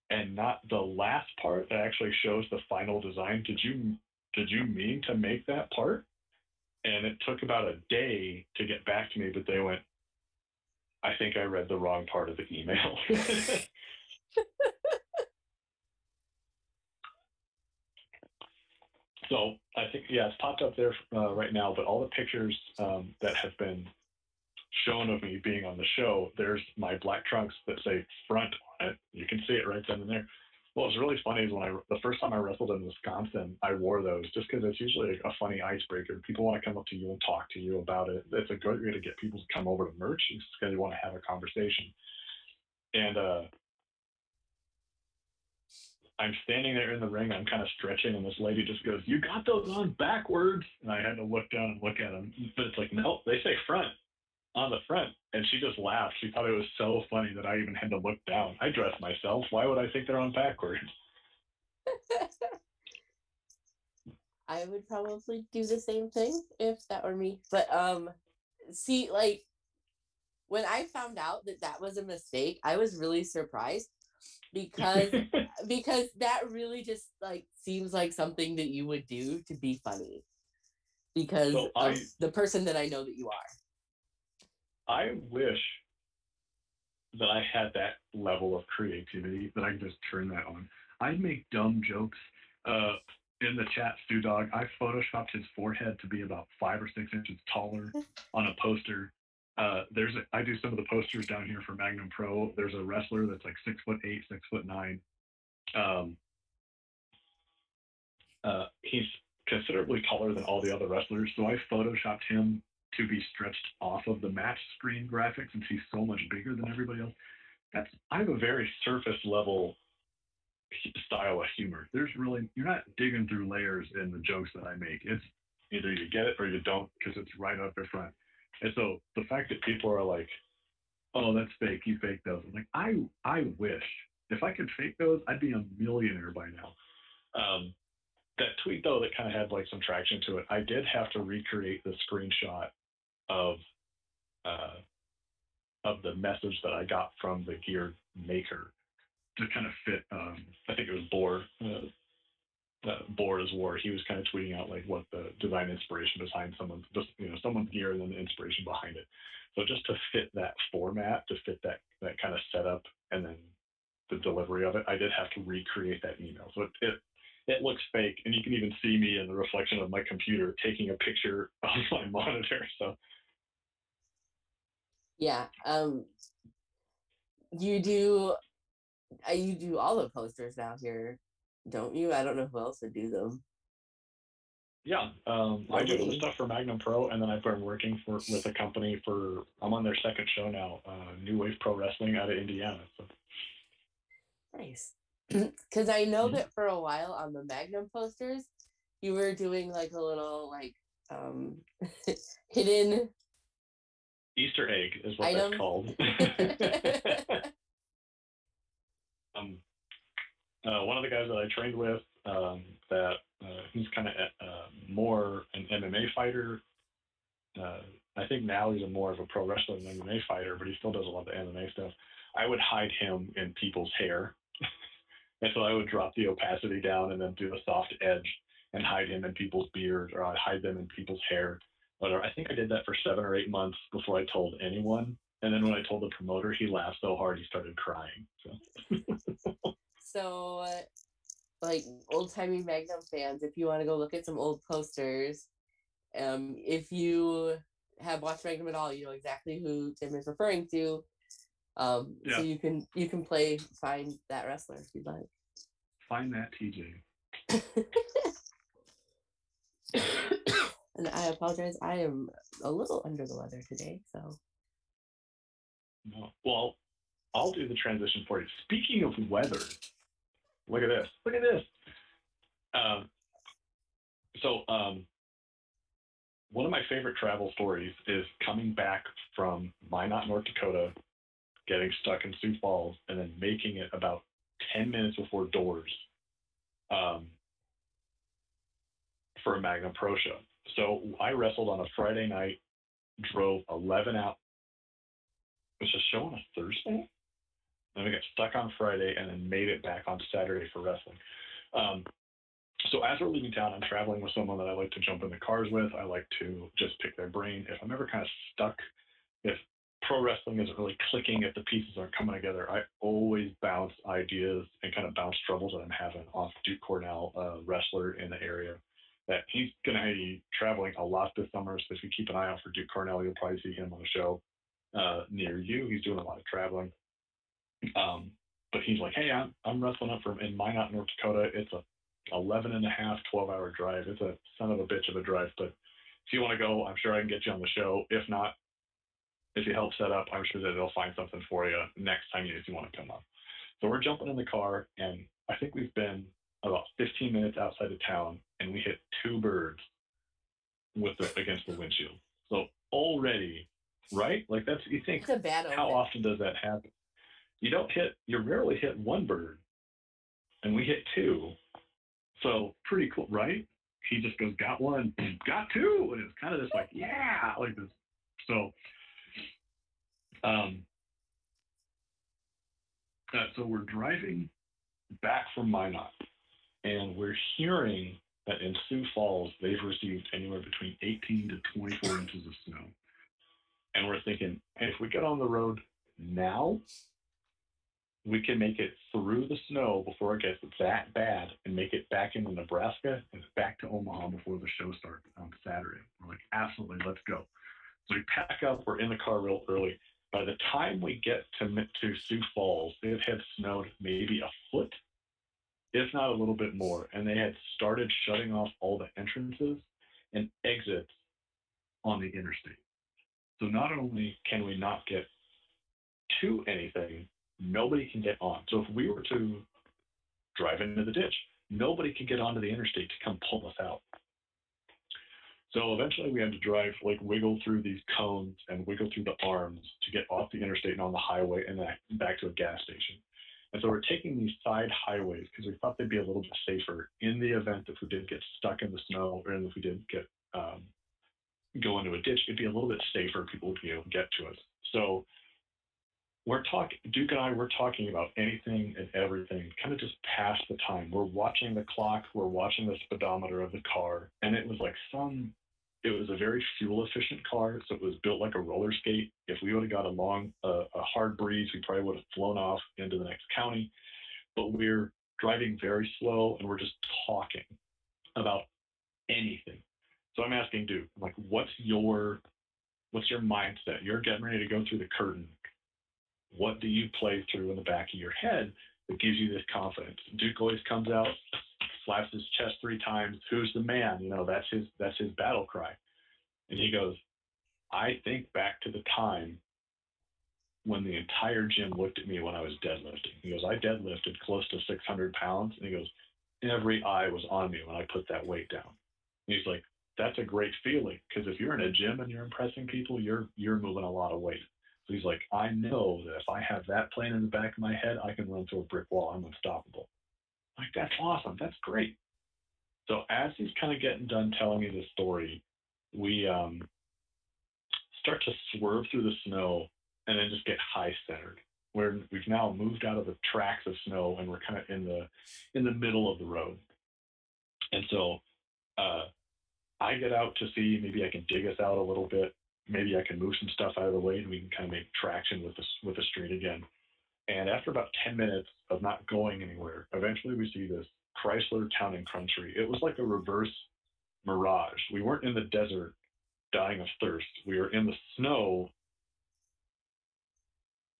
[SPEAKER 2] and not the last part that actually shows the final design. Did you did you mean to make that part? And it took about a day to get back to me, but they went, I think I read the wrong part of the email. so I think yeah, it's popped up there uh, right now. But all the pictures um, that have been shown of me being on the show, there's my black trunks that say front on it. You can see it right then and there. What was really funny is when I the first time I wrestled in Wisconsin, I wore those just because it's usually a funny icebreaker. People want to come up to you and talk to you about it. It's a great way to get people to come over to merch because you want to have a conversation. And uh, I'm standing there in the ring. I'm kind of stretching, and this lady just goes, "You got those on backwards." And I had to look down and look at them, but it's like, no, they say front on the front. And she just laughed. She thought it was so funny that I even had to look down. I dress myself. Why would I think they're on backwards?
[SPEAKER 1] I would probably do the same thing if that were me. But um see like when I found out that that was a mistake, I was really surprised because because that really just like seems like something that you would do to be funny because so I, of the person that I know that you are.
[SPEAKER 2] I wish that I had that level of creativity that I could just turn that on. I'd make dumb jokes. Uh, in the chat, Stu Dog, I photoshopped his forehead to be about five or six inches taller on a poster. Uh, there's a, I do some of the posters down here for Magnum Pro. There's a wrestler that's like six foot eight, six foot nine. Um, uh, he's considerably taller than all the other wrestlers, so I photoshopped him to be stretched off of the match screen graphics and he's so much bigger than everybody else. That's I have a very surface level style of humor. There's really you're not digging through layers in the jokes that I make. It's either you get it or you don't because it's right up in front. And so the fact that people are like, "Oh, that's fake. You fake those." I'm like, I I wish if I could fake those, I'd be a millionaire by now. Um, that tweet though that kind of had like some traction to it. I did have to recreate the screenshot of uh, of the message that I got from the gear maker to kind of fit. Um, I think it was Boar. Uh, uh, Boar is War. He was kind of tweeting out like what the design inspiration behind someone's just you know someone's gear and then the inspiration behind it. So just to fit that format, to fit that that kind of setup, and then the delivery of it, I did have to recreate that email. So it, it it looks fake, and you can even see me in the reflection of my computer taking a picture of my monitor. So
[SPEAKER 1] yeah. Um, you do, uh, you do all the posters now here, don't you? I don't know who else would do them.
[SPEAKER 2] Yeah, um, I do the stuff for Magnum Pro, and then I've been working for with a company for. I'm on their second show now, uh, New Wave Pro Wrestling out of Indiana. So.
[SPEAKER 1] Nice, because I know mm-hmm. that for a while on the Magnum posters, you were doing like a little like um, hidden
[SPEAKER 2] Easter egg is what Item. that's called. um, uh, one of the guys that I trained with, um, that uh, he's kind of uh, more an MMA fighter. Uh, I think now he's a more of a pro wrestler wrestling MMA fighter, but he still does a lot of the MMA stuff. I would hide him in people's hair, and so I would drop the opacity down and then do a soft edge and hide him in people's beards, or I'd hide them in people's hair I think I did that for seven or eight months before I told anyone. And then when I told the promoter, he laughed so hard he started crying.
[SPEAKER 1] So, so like old timey Magnum fans, if you want to go look at some old posters, um, if you have watched Magnum at all, you know exactly who Tim is referring to. Um, yeah. so you can you can play find that wrestler if you'd like.
[SPEAKER 2] Find that TJ.
[SPEAKER 1] And I apologize. I am a little under the weather today, so.
[SPEAKER 2] Well, I'll do the transition for you. Speaking of weather, look at this. Look at this. Um, so, um, one of my favorite travel stories is coming back from Minot, North Dakota, getting stuck in Sioux Falls, and then making it about 10 minutes before doors um, for a Magnum Pro show. So I wrestled on a Friday night, drove 11 out. Was the show on a Thursday? Then we got stuck on Friday and then made it back on Saturday for wrestling. Um, so as we're leaving town, I'm traveling with someone that I like to jump in the cars with. I like to just pick their brain. If I'm ever kind of stuck, if pro wrestling isn't really clicking, if the pieces aren't coming together, I always bounce ideas and kind of bounce troubles that I'm having off Duke Cornell, a wrestler in the area. That he's going to be traveling a lot this summer, so if you keep an eye out for Duke Cornell, you'll probably see him on a show uh, near you. He's doing a lot of traveling. Um, but he's like, hey, I'm, I'm wrestling up from in Minot, North Dakota. It's a 11 and a half, 12 hour drive. It's a son of a bitch of a drive, but if you want to go, I'm sure I can get you on the show. If not, if you help set up, I'm sure that they'll find something for you next time you, if you want to come up. So we're jumping in the car, and I think we've been about 15 minutes outside of town, and we hit two birds with the, against the windshield. So already, right? Like that's you think
[SPEAKER 1] It's a bad
[SPEAKER 2] how
[SPEAKER 1] omen.
[SPEAKER 2] often does that happen? You don't hit, you rarely hit one bird, and we hit two. So pretty cool, right? He just goes, got one, got two, and it's kind of just like, yeah, like this. So, um, uh, so we're driving back from Minot, and we're hearing that in Sioux Falls they've received anywhere between 18 to 24 inches of snow. And we're thinking, hey, if we get on the road now, we can make it through the snow before it gets that bad and make it back into Nebraska and back to Omaha before the show starts on Saturday. We're like, absolutely, let's go. So we pack up, we're in the car real early. By the time we get to, to Sioux Falls, it had snowed maybe a foot, if not a little bit more. And they had started shutting off all the entrances and exits on the interstate. So not only can we not get to anything, nobody can get on. So if we were to drive into the ditch, nobody could get onto the interstate to come pull us out. So eventually we had to drive, like wiggle through these cones and wiggle through the arms to get off the interstate and on the highway and back to a gas station. And so we're taking these side highways because we thought they'd be a little bit safer in the event if we did get stuck in the snow or if we did get um, go into a ditch, it'd be a little bit safer. People would be able to get to us. So we're talking, Duke and I, we're talking about anything and everything, kind of just past the time. We're watching the clock, we're watching the speedometer of the car, and it was like some, it was a very fuel efficient car, so it was built like a roller skate. If we would have got a long, a hard breeze, we probably would have flown off into the next county. But we're driving very slow, and we're just talking about anything. So I'm asking Duke, like, what's your, what's your mindset? You're getting ready to go through the curtain what do you play through in the back of your head that gives you this confidence? Duke always comes out, slaps his chest three times. Who's the man? You know, that's his that's his battle cry. And he goes, I think back to the time when the entire gym looked at me when I was deadlifting. He goes, I deadlifted close to 600 pounds, and he goes, every eye was on me when I put that weight down. And he's like, that's a great feeling because if you're in a gym and you're impressing people, you're you're moving a lot of weight. He's like, I know that if I have that playing in the back of my head, I can run through a brick wall. I'm unstoppable. I'm like, that's awesome. That's great. So as he's kind of getting done telling me the story, we um, start to swerve through the snow and then just get high centered. Where we've now moved out of the tracks of snow and we're kind of in the in the middle of the road. And so uh, I get out to see maybe I can dig us out a little bit maybe I can move some stuff out of the way and we can kind of make traction with the, with the street again. And after about 10 minutes of not going anywhere, eventually we see this Chrysler Town and Country. It was like a reverse mirage. We weren't in the desert dying of thirst. We were in the snow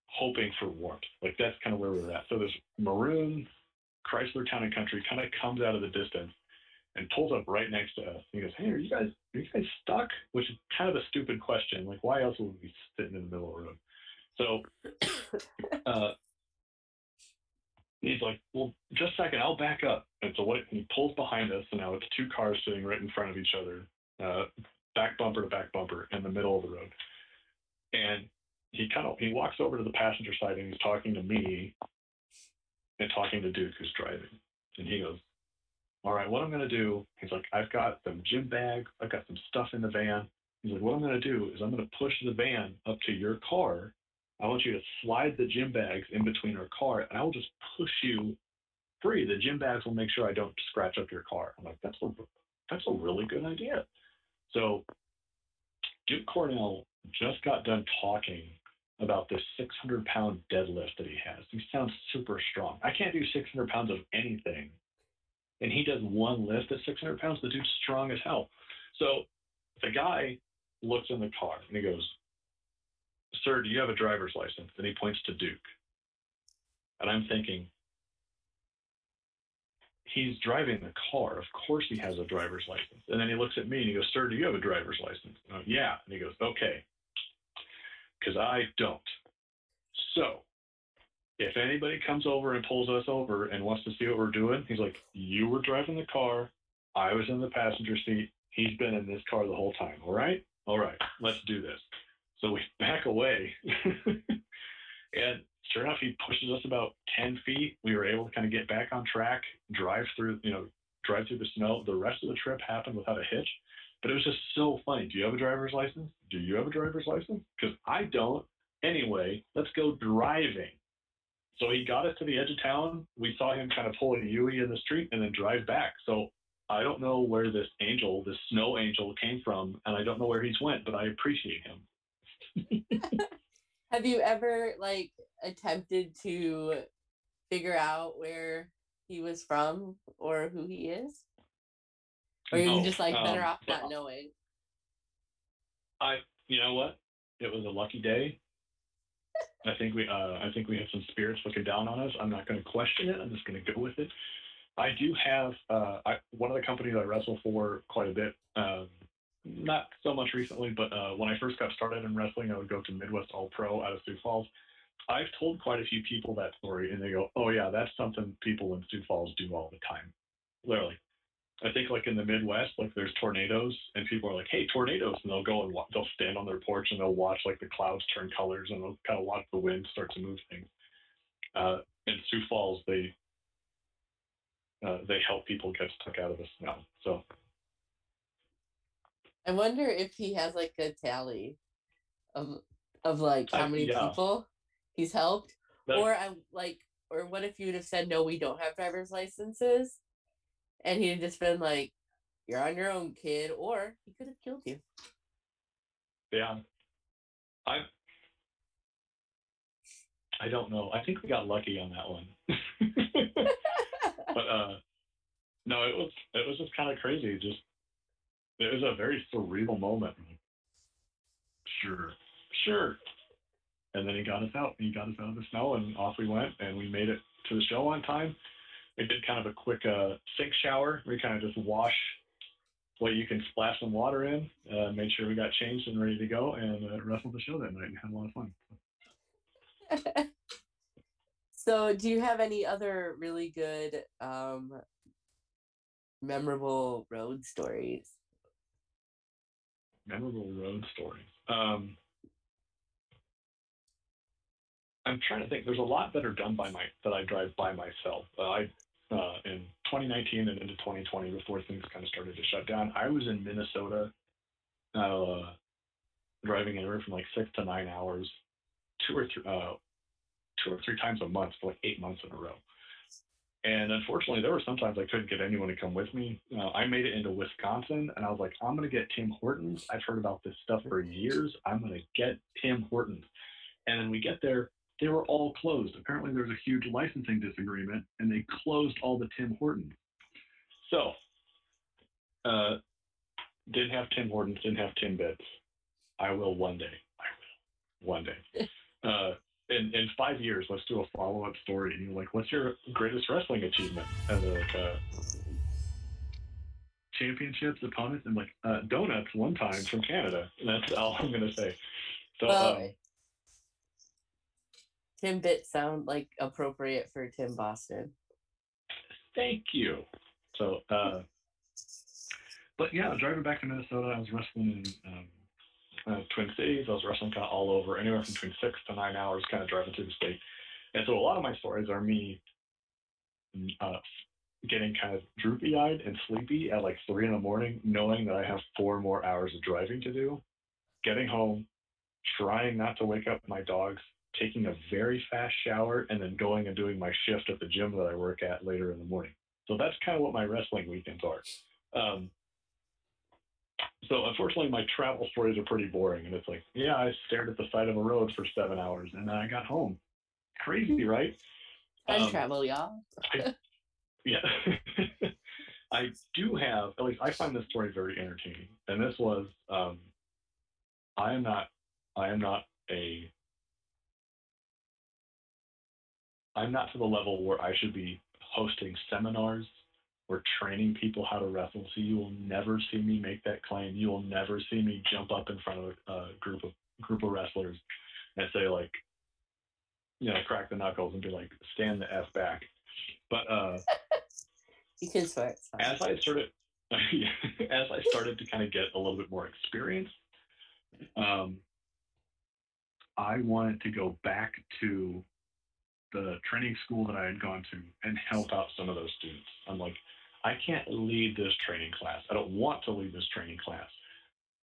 [SPEAKER 2] hoping for warmth. Like that's kind of where we were at. So this maroon Chrysler Town and Country kind of comes out of the distance and pulls up right next to us. He goes, "Hey, are you guys are you guys stuck?" Which is kind of a stupid question. Like, why else would we be sitting in the middle of the road? So uh, he's like, "Well, just a second, I'll back up." And so what? He pulls behind us, and now it's two cars sitting right in front of each other, uh, back bumper to back bumper in the middle of the road. And he kind of he walks over to the passenger side and he's talking to me. and talking to Duke, who's driving. And he goes, All right, what I'm going to do, he's like, I've got some gym bag, I've got some stuff in the van. He's like, What I'm going to do is I'm going to push the van up to your car. I want you to slide the gym bags in between our car, and I will just push you free. The gym bags will make sure I don't scratch up your car. I'm like, That's a, that's a really good idea. So Duke Cornell just got done talking about this 600 pound deadlift that he has. He sounds super strong. I can't do 600 pounds of anything. And he does one lift at 600 pounds. The dude's strong as hell. So the guy looks in the car and he goes, Sir, do you have a driver's license? And he points to Duke. And I'm thinking, he's driving the car. Of course he has a driver's license. And then he looks at me and he goes, Sir, do you have a driver's license? Go, yeah. And he goes, Okay. Because I don't. So if anybody comes over and pulls us over and wants to see what we're doing, he's like, You were driving the car. I was in the passenger seat. He's been in this car the whole time. All right? All right. Let's do this. So we back away. and sure enough, he pushes us about 10 feet. We were able to kind of get back on track, drive through, you know, drive through the snow. The rest of the trip happened without a hitch. But it was just so funny. Do you have a driver's license? Do you have a driver's license? Because I don't. Anyway, let's go driving. So he got us to the edge of town. We saw him kind of pull a Yui in the street and then drive back. So I don't know where this angel, this snow angel, came from, and I don't know where he's went, but I appreciate him.
[SPEAKER 1] Have you ever like attempted to figure out where he was from or who he is? Or no, you just like better um, off not knowing?
[SPEAKER 2] I, you know what? It was a lucky day. I think we, uh, I think we have some spirits looking down on us. I'm not going to question it. I'm just going to go with it. I do have uh, I, one of the companies I wrestle for quite a bit. Um, not so much recently, but uh, when I first got started in wrestling, I would go to Midwest All Pro out of Sioux Falls. I've told quite a few people that story, and they go, "Oh yeah, that's something people in Sioux Falls do all the time." Literally, I think like in the Midwest, like there's tornadoes, and people are like, "Hey, tornadoes!" and they'll go and wa- they'll stand on their porch and they'll watch like the clouds turn colors and they'll kind of watch the wind start to move things. Uh, in Sioux Falls, they uh, they help people get stuck out of the snow. So
[SPEAKER 1] I wonder if he has like a tally of of like how many yeah. people he's helped, or I'm like, or what if you'd have said no, we don't have driver's licenses and he'd just been like, "You're on your own, kid," or he could have killed you.
[SPEAKER 2] Yeah, I I don't know. I think we got lucky on that one. but uh, no, it was it was just kind of crazy. Just it was a very surreal moment. Sure, sure. And then he got us out. He got us out of the snow, and off we went. And we made it to the show on time we did kind of a quick uh, sink shower. We kind of just wash what you can splash some water in, uh, made sure we got changed and ready to go, and uh, wrestled the show that night and had a lot of
[SPEAKER 1] fun. so, do you have any other really good, um, memorable road stories?
[SPEAKER 2] Memorable road stories. Um, I'm trying to think. There's a lot that are done by my that I drive by myself. Uh, I uh, in 2019 and into 2020 before things kind of started to shut down. I was in Minnesota, uh, driving anywhere from like six to nine hours, two or three, uh, two or three times a month for like eight months in a row. And unfortunately, there were sometimes I couldn't get anyone to come with me. Uh, I made it into Wisconsin, and I was like, I'm going to get Tim Hortons. I've heard about this stuff for years. I'm going to get Tim Hortons. And then we get there, they were all closed. Apparently, there was a huge licensing disagreement, and they closed all the Tim Hortons. So, uh, didn't have Tim Hortons, didn't have Timbits. I will one day. I will one day. Uh, in in five years, let's do a follow up story. And you're like, what's your greatest wrestling achievement? And they're like, uh, championships, opponents, and like uh, donuts one time from Canada. And that's all I'm gonna say. So. Well, um,
[SPEAKER 1] Timbit sound like appropriate for Tim Boston.
[SPEAKER 2] Thank you. So, uh, but yeah, driving back to Minnesota, I was wrestling in um, uh, Twin Cities. I was wrestling kind of all over, anywhere from between six to nine hours, kind of driving through the state. And so a lot of my stories are me uh, getting kind of droopy eyed and sleepy at like three in the morning, knowing that I have four more hours of driving to do, getting home, trying not to wake up my dogs, taking a very fast shower, and then going and doing my shift at the gym that I work at later in the morning. So that's kind of what my wrestling weekends are. Um, so unfortunately, my travel stories are pretty boring, and it's like, yeah, I stared at the side of a road for seven hours, and then I got home. Crazy, right?
[SPEAKER 1] Fun um, travel, y'all.
[SPEAKER 2] I, yeah, I do have. At least I find this story very entertaining, and this was. Um, I am not. I am not a. I'm not to the level where I should be hosting seminars or training people how to wrestle. So you will never see me make that claim. You will never see me jump up in front of a, group of group of wrestlers and say like, you know, crack the knuckles and be like, stand the f back. But uh,
[SPEAKER 1] you can swear.
[SPEAKER 2] As I started, as I started to kind of get a little bit more experience, um, I wanted to go back to the training school that I had gone to and help out some of those students. I'm like, I can't lead this training class. I don't want to lead this training class,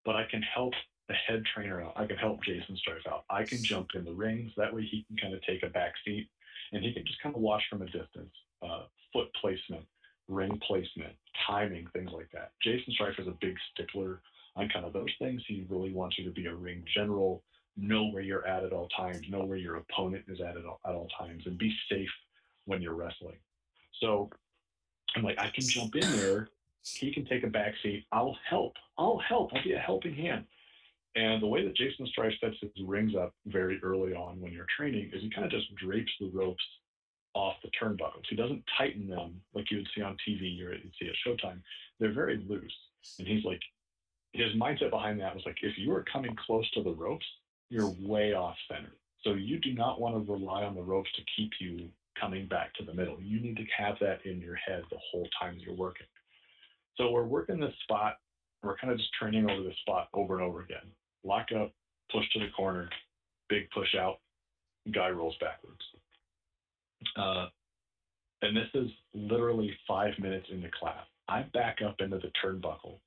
[SPEAKER 2] but I can help the head trainer out. I can help Jason Strife out. I can jump in the rings. That way he can kind of take a back seat and he can just kind of watch from a distance. Uh, foot placement, ring placement, timing, things like that. Jason Strife is a big stickler on kind of those things. He really wants you to be a ring general, know where you're at at all times, know where your opponent is at at all, at all times, and be safe when you're wrestling. So I'm like, I can jump in there. He can take a back seat. I'll help. I'll help. I'll be a helping hand. And the way that Jason Strife sets his rings up very early on when you're training is he kind of just drapes the ropes off the turnbuckles. He doesn't tighten them like you would see on TV or you'd see at Showtime. They're very loose. And he's like, his mindset behind that was like, if you are coming close to the ropes, you're way off center. So you do not want to rely on the ropes to keep you coming back to the middle. You need to have that in your head the whole time you're working. So we're working this spot. We're kind of just training over this spot over and over again. Lock up, push to the corner, big push out, guy rolls backwards. Uh, and this is literally five minutes into class. I back up into the turnbuckle.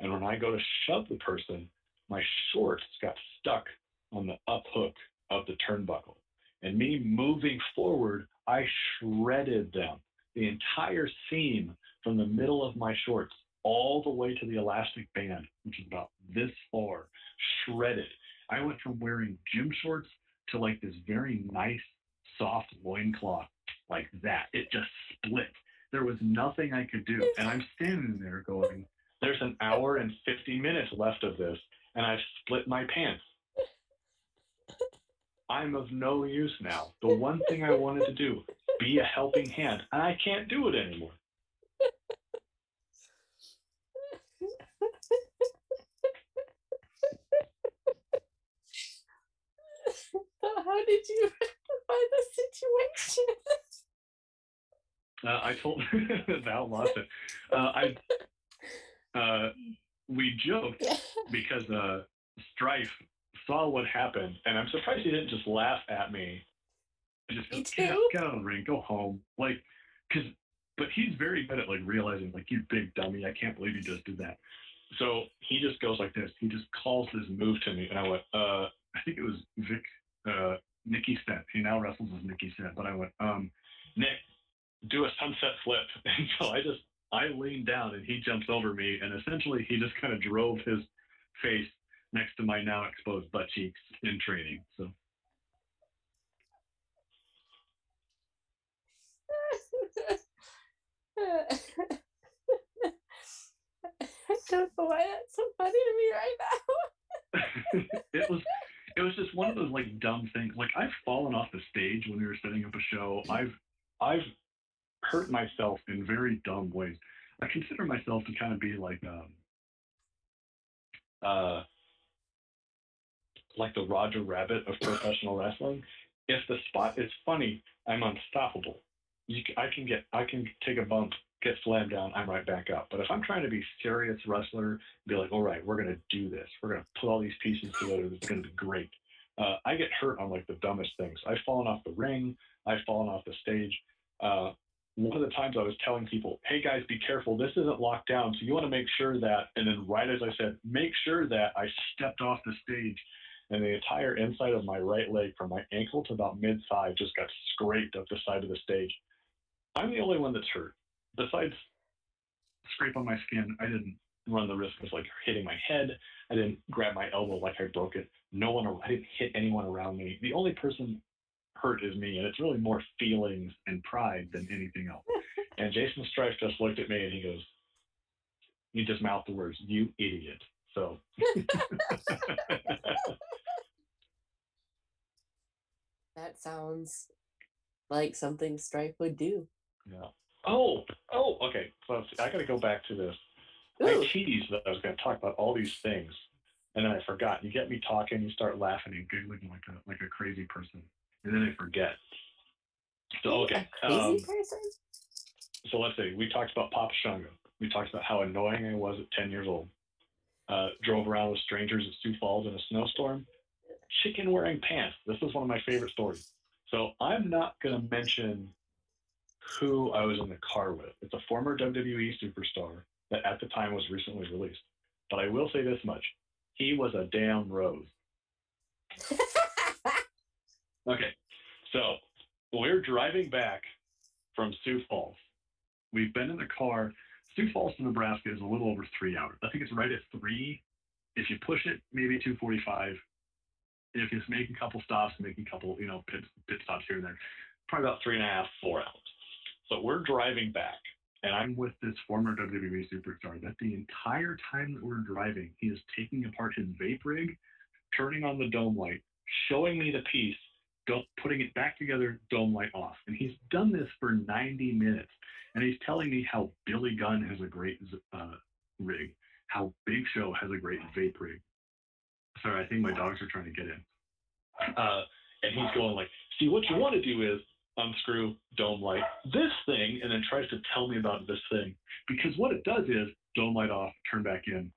[SPEAKER 2] And when I go to shove the person, my shorts got stuck on the up hook of the turnbuckle. And me moving forward, I shredded them. The entire seam from the middle of my shorts all the way to the elastic band, which is about this far, shredded. I went from wearing gym shorts to like this very nice, soft loincloth like that. It just split. There was nothing I could do. And I'm standing there going, there's an hour and 50 minutes left of this, and I've split my pants. I'm of no use now. The one thing I wanted to do, be a helping hand, and I can't do it anymore.
[SPEAKER 1] How did you rectify the situation?
[SPEAKER 2] Uh, I told Val lost it. Uh, I uh, we joked because uh, Strife saw what happened, and I'm surprised he didn't just laugh at me. And just go, get, get out of the ring, go home. Like, because, but he's very good at like realizing, like, you big dummy, I can't believe you just did that. So he just goes like this. He just calls this move to me, and I went, uh, I think it was Vic, uh, Nikki Stett. He now wrestles as Nikki Stett, but I went, um, Nick, do a sunset flip. And so I just, I leaned down and he jumps over me, and essentially he just kind of drove his face next to my now exposed butt cheeks in training. So.
[SPEAKER 1] I don't know why that's so funny to me right
[SPEAKER 2] now. it was it was just one of those like dumb things. Like I've fallen off the stage when we were setting up a show. I've I've hurt myself in very dumb ways. I consider myself to kind of be like um uh like the Roger Rabbit of professional wrestling. If the spot is funny, I'm unstoppable. You, I can get, I can take a bump, get slammed down, I'm right back up. But if I'm trying to be serious wrestler, be like, all right, we're gonna do this. We're gonna put all these pieces together. It's gonna be great. Uh, I get hurt on like the dumbest things. I've fallen off the ring. I've fallen off the stage. Uh, one of the times I was telling people, hey guys, be careful. This isn't locked down. So you want to make sure that, and then right as I said, make sure that I stepped off the stage and the entire inside of my right leg from my ankle to about mid thigh just got scraped up the side of the stage. I'm the only one that's hurt. Besides scrape on my skin, I didn't run the risk of like hitting my head. I didn't grab my elbow like I broke it. No one, I didn't hit anyone around me. The only person hurt is me, and it's really more feelings and pride than anything else. and Jason Strife just looked at me and he goes, he just mouthed the words, "You idiot." So.
[SPEAKER 1] that sounds like something Strife would do.
[SPEAKER 2] Yeah. Oh, oh, okay. So I got to go back to this. Ooh. I teased that I was going to talk about all these things, and then I forgot. You get me talking, you start laughing and giggling like a like a crazy person, and then I forget. So okay.
[SPEAKER 1] A crazy um, person.
[SPEAKER 2] So let's see. we talked about Papa Shango. We talked about how annoying I was at 10 years old. Uh, drove around with strangers at Sioux Falls in a snowstorm. Chicken wearing pants. This is one of my favorite stories. So I'm not going to mention who I was in the car with. It's a former WWE superstar that at the time was recently released. But I will say this much he was a damn rose. okay, so we're driving back from Sioux Falls. We've been in the car. Sioux Falls to Nebraska is a little over three hours. I think it's right at three. If you push it, maybe 245. If you just make a couple stops, making a couple, you know, pit, pit stops here and there, probably about three and a half, four hours. So we're driving back, and I'm with this former WWE superstar that the entire time that we're driving, he is taking apart his vape rig, turning on the dome light, showing me the piece, putting it back together, dome light off. And he's done this for 90 minutes. And he's telling me how Billy Gunn has a great uh, rig, how Big Show has a great vape rig. Sorry, I think my dogs are trying to get in. Uh, and he's going like, see, what you want to do is unscrew dome light this thing and then tries to tell me about this thing because what it does is dome light off turn back in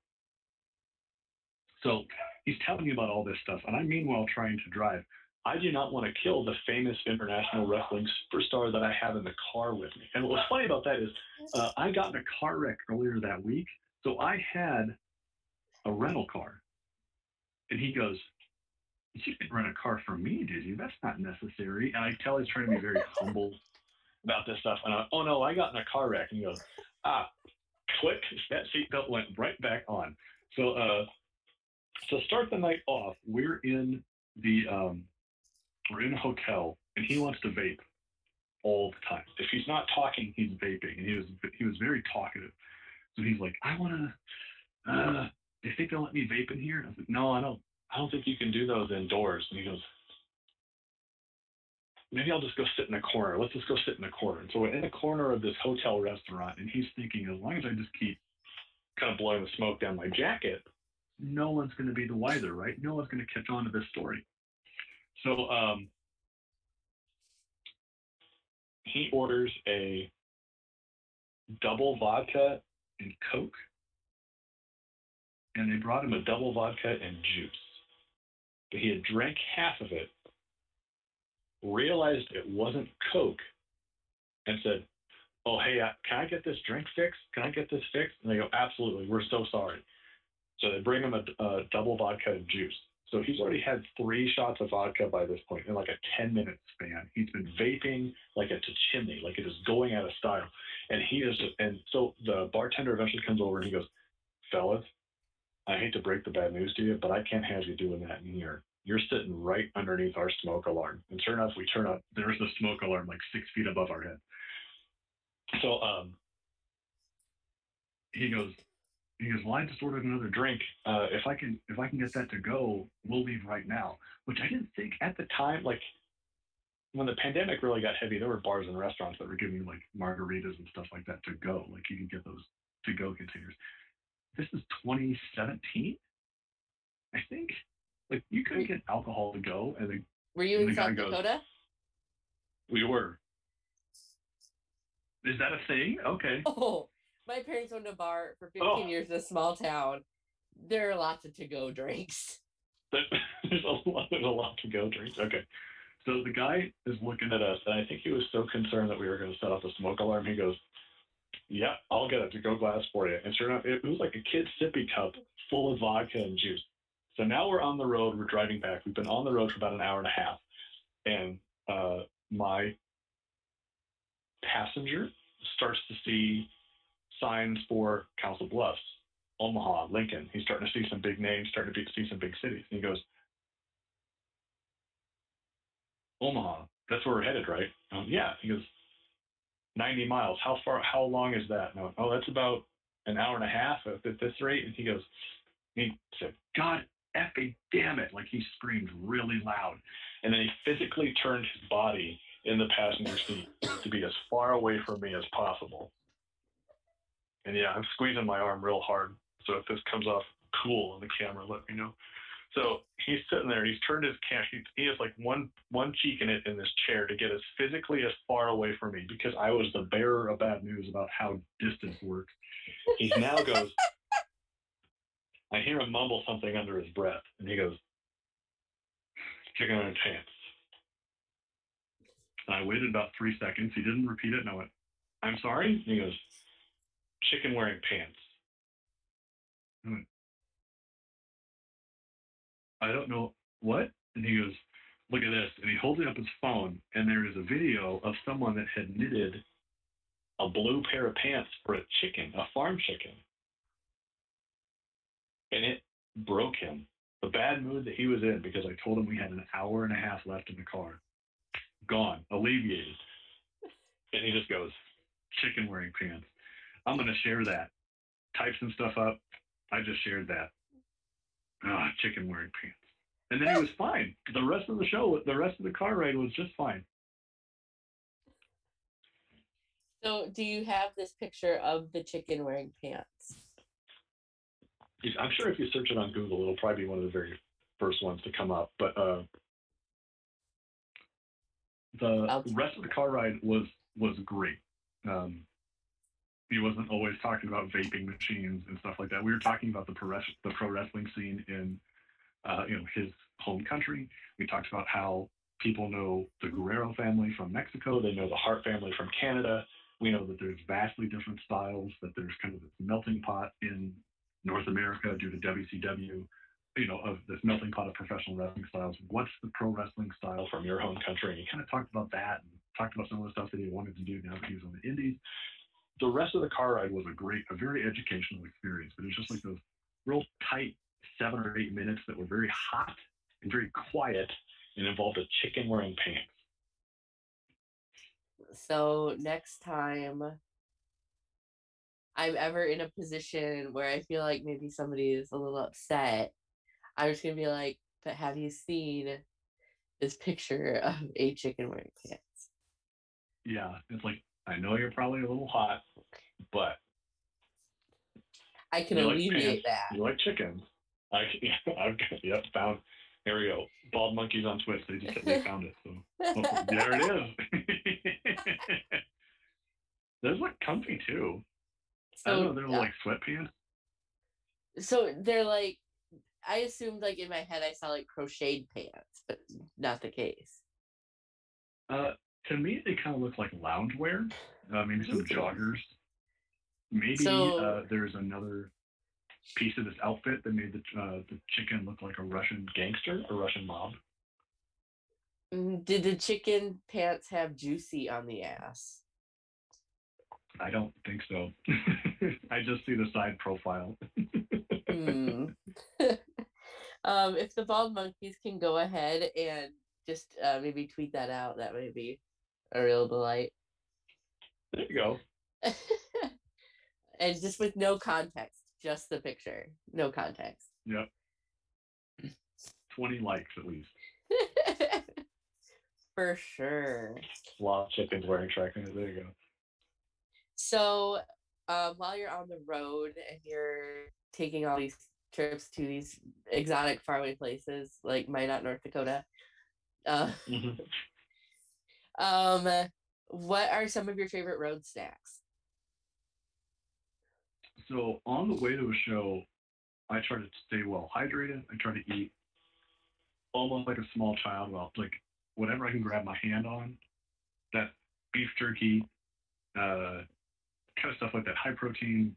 [SPEAKER 2] so he's telling me about all this stuff and i'm meanwhile trying to drive i do not want to kill the famous international wrestling superstar that i have in the car with me and what was funny about that is uh, i got in a car wreck earlier that week so i had a rental car and he goes you didn't rent a car for me, did you? That's not necessary. And I tell he's trying to be very humble about this stuff. And I, oh no, I got in a car wreck. And he goes, ah, click, that seatbelt went right back on. So, uh, to start the night off, we're in the, um, we're in a hotel and he wants to vape all the time. If he's not talking, he's vaping. And he was, he was very talkative. So he's like, I want to, uh, they think they'll let me vape in here? And I was like, no, I don't. I don't think you can do those indoors. And he goes, maybe I'll just go sit in a corner. Let's just go sit in a corner. And so we're in a corner of this hotel restaurant, and he's thinking, as long as I just keep kind of blowing the smoke down my jacket, no one's going to be the wiser, right? No one's going to catch on to this story. So um, he orders a double vodka and Coke, and they brought him a double vodka and juice but he had drank half of it, realized it wasn't Coke, and said, Oh, hey, uh, can I get this drink fixed? Can I get this fixed? And they go, Absolutely. We're so sorry. So they bring him a, a double vodka and juice. So he's already had three shots of vodka by this point in like a 10 minute span. He's been vaping like a chimney, like it is going out of style. And he is, and so the bartender eventually comes over and he goes, Fellas, I hate to break the bad news to you, but I can't have you doing that in here. You're sitting right underneath our smoke alarm. And sure enough, we turn up, there's the smoke alarm like six feet above our head. So um, he goes, he goes, well, I just ordered another drink. Uh, if I can, if I can get that to go, we'll leave right now. Which I didn't think at the time, like when the pandemic really got heavy, there were bars and restaurants that were giving like margaritas and stuff like that to go. Like you can get those to go containers this is 2017, I think. Like you couldn't get alcohol to go, and the,
[SPEAKER 1] were you in South Dakota? Goes,
[SPEAKER 2] we were. Is that a thing? Okay.
[SPEAKER 1] Oh, my parents owned a bar for 15 oh. years in a small town. There are lots of to-go drinks.
[SPEAKER 2] there's a lot. There's a lot to go drinks. Okay. So the guy is looking at us, and I think he was so concerned that we were going to set off the smoke alarm. He goes, "Yeah, I'll get a to-go glass for you." And sure enough, it was like a kid's sippy cup full of vodka and juice. So now we're on the road. We're driving back. We've been on the road for about an hour and a half, and uh, my passenger starts to see signs for Council Bluffs, Omaha, Lincoln. He's starting to see some big names, starting to see some big cities. And he goes, Omaha, that's where we're headed, right? Um, yeah. He goes, 90 miles. How far, how long is that? Went, oh, that's about an hour and a half at this rate. And he goes, he said, God effing damn it. Like he screamed really loud. And then he physically turned his body in the passenger seat to be as far away from me as possible. And yeah, I'm squeezing my arm real hard. So if this comes off cool on the camera, let me know. So he's sitting there. He's turned his camera. He, he has like one one cheek in it in this chair to get as physically as far away from me because I was the bearer of bad news about how distance works. He now goes. I hear him mumble something under his breath, and he goes, "Chicken on pants." And I waited about three seconds. He didn't repeat it, and I went, "I'm sorry." And he goes, "Chicken wearing pants." I I don't know what. And he goes, look at this. And he holds up his phone, and there is a video of someone that had knitted a blue pair of pants for a chicken, a farm chicken. And it broke him. The bad mood that he was in because I told him we had an hour and a half left in the car. Gone, alleviated. And he just goes, chicken wearing pants. I'm going to share that. Type some stuff up. I just shared that. Ah, chicken wearing pants. And then it was fine. The rest of the show, the rest of the car ride was just fine.
[SPEAKER 1] So, do you have this picture of the chicken wearing pants?
[SPEAKER 2] I'm sure if you search it on Google, it'll probably be one of the very first ones to come up. But uh, the rest of the car ride was was great. Um, he wasn't always talking about vaping machines and stuff like that. We were talking about the pro, the pro wrestling scene in, uh, you know, his home country. We talked about how people know the Guerrero family from Mexico. They know the Hart family from Canada. We know that there's vastly different styles, that there's kind of this melting pot in North America due to WCW, you know, of this melting pot of professional wrestling styles. What's the pro wrestling style from your home country? And he kind of talked about that and talked about some of the stuff that he wanted to do now that he was on the Indies the rest of the car ride was a great, a very educational experience. But it was just like those real tight seven or eight minutes that were very hot and very quiet and involved a chicken wearing pants.
[SPEAKER 1] So next time I'm ever in a position where I feel like maybe somebody is a little upset, I'm just gonna be like, but have you seen this picture of a chicken wearing pants?
[SPEAKER 2] Yeah, it's like I know you're probably a little hot, but
[SPEAKER 1] I can alleviate like that.
[SPEAKER 2] You like chickens. I yeah, I've yep, found there we go. Bald monkeys on Twitch. They just they found it. So there it is. Those look comfy too. So, I don't know, they're like sweatpants.
[SPEAKER 1] So they're like I assumed like in my head I saw like crocheted pants, but not the case.
[SPEAKER 2] Uh to me, they kind of look like loungewear. Uh, maybe some joggers. Maybe so, uh, there's another piece of this outfit that made the uh, the chicken look like a Russian gangster, a Russian mob.
[SPEAKER 1] Mm, did the chicken pants have juicy on the ass?
[SPEAKER 2] I don't think so. I just see the side profile.
[SPEAKER 1] mm. um, if the bald monkeys can go ahead and just uh, maybe tweet that out, that may be a real delight.
[SPEAKER 2] There you go.
[SPEAKER 1] and just with no context, just the picture, no context.
[SPEAKER 2] Yep. 20 likes at least.
[SPEAKER 1] For sure.
[SPEAKER 2] Of chickens wearing trackers. There you go.
[SPEAKER 1] So, uh, while you're on the road and you're taking all these trips to these exotic faraway places like Minot, North Dakota, uh, mm-hmm. Um, what are some of your favorite road snacks?
[SPEAKER 2] So on the way to a show, I try to stay well hydrated. I try to eat almost like a small child. Well, like whatever I can grab my hand on. That beef jerky, uh, kind of stuff like that, high protein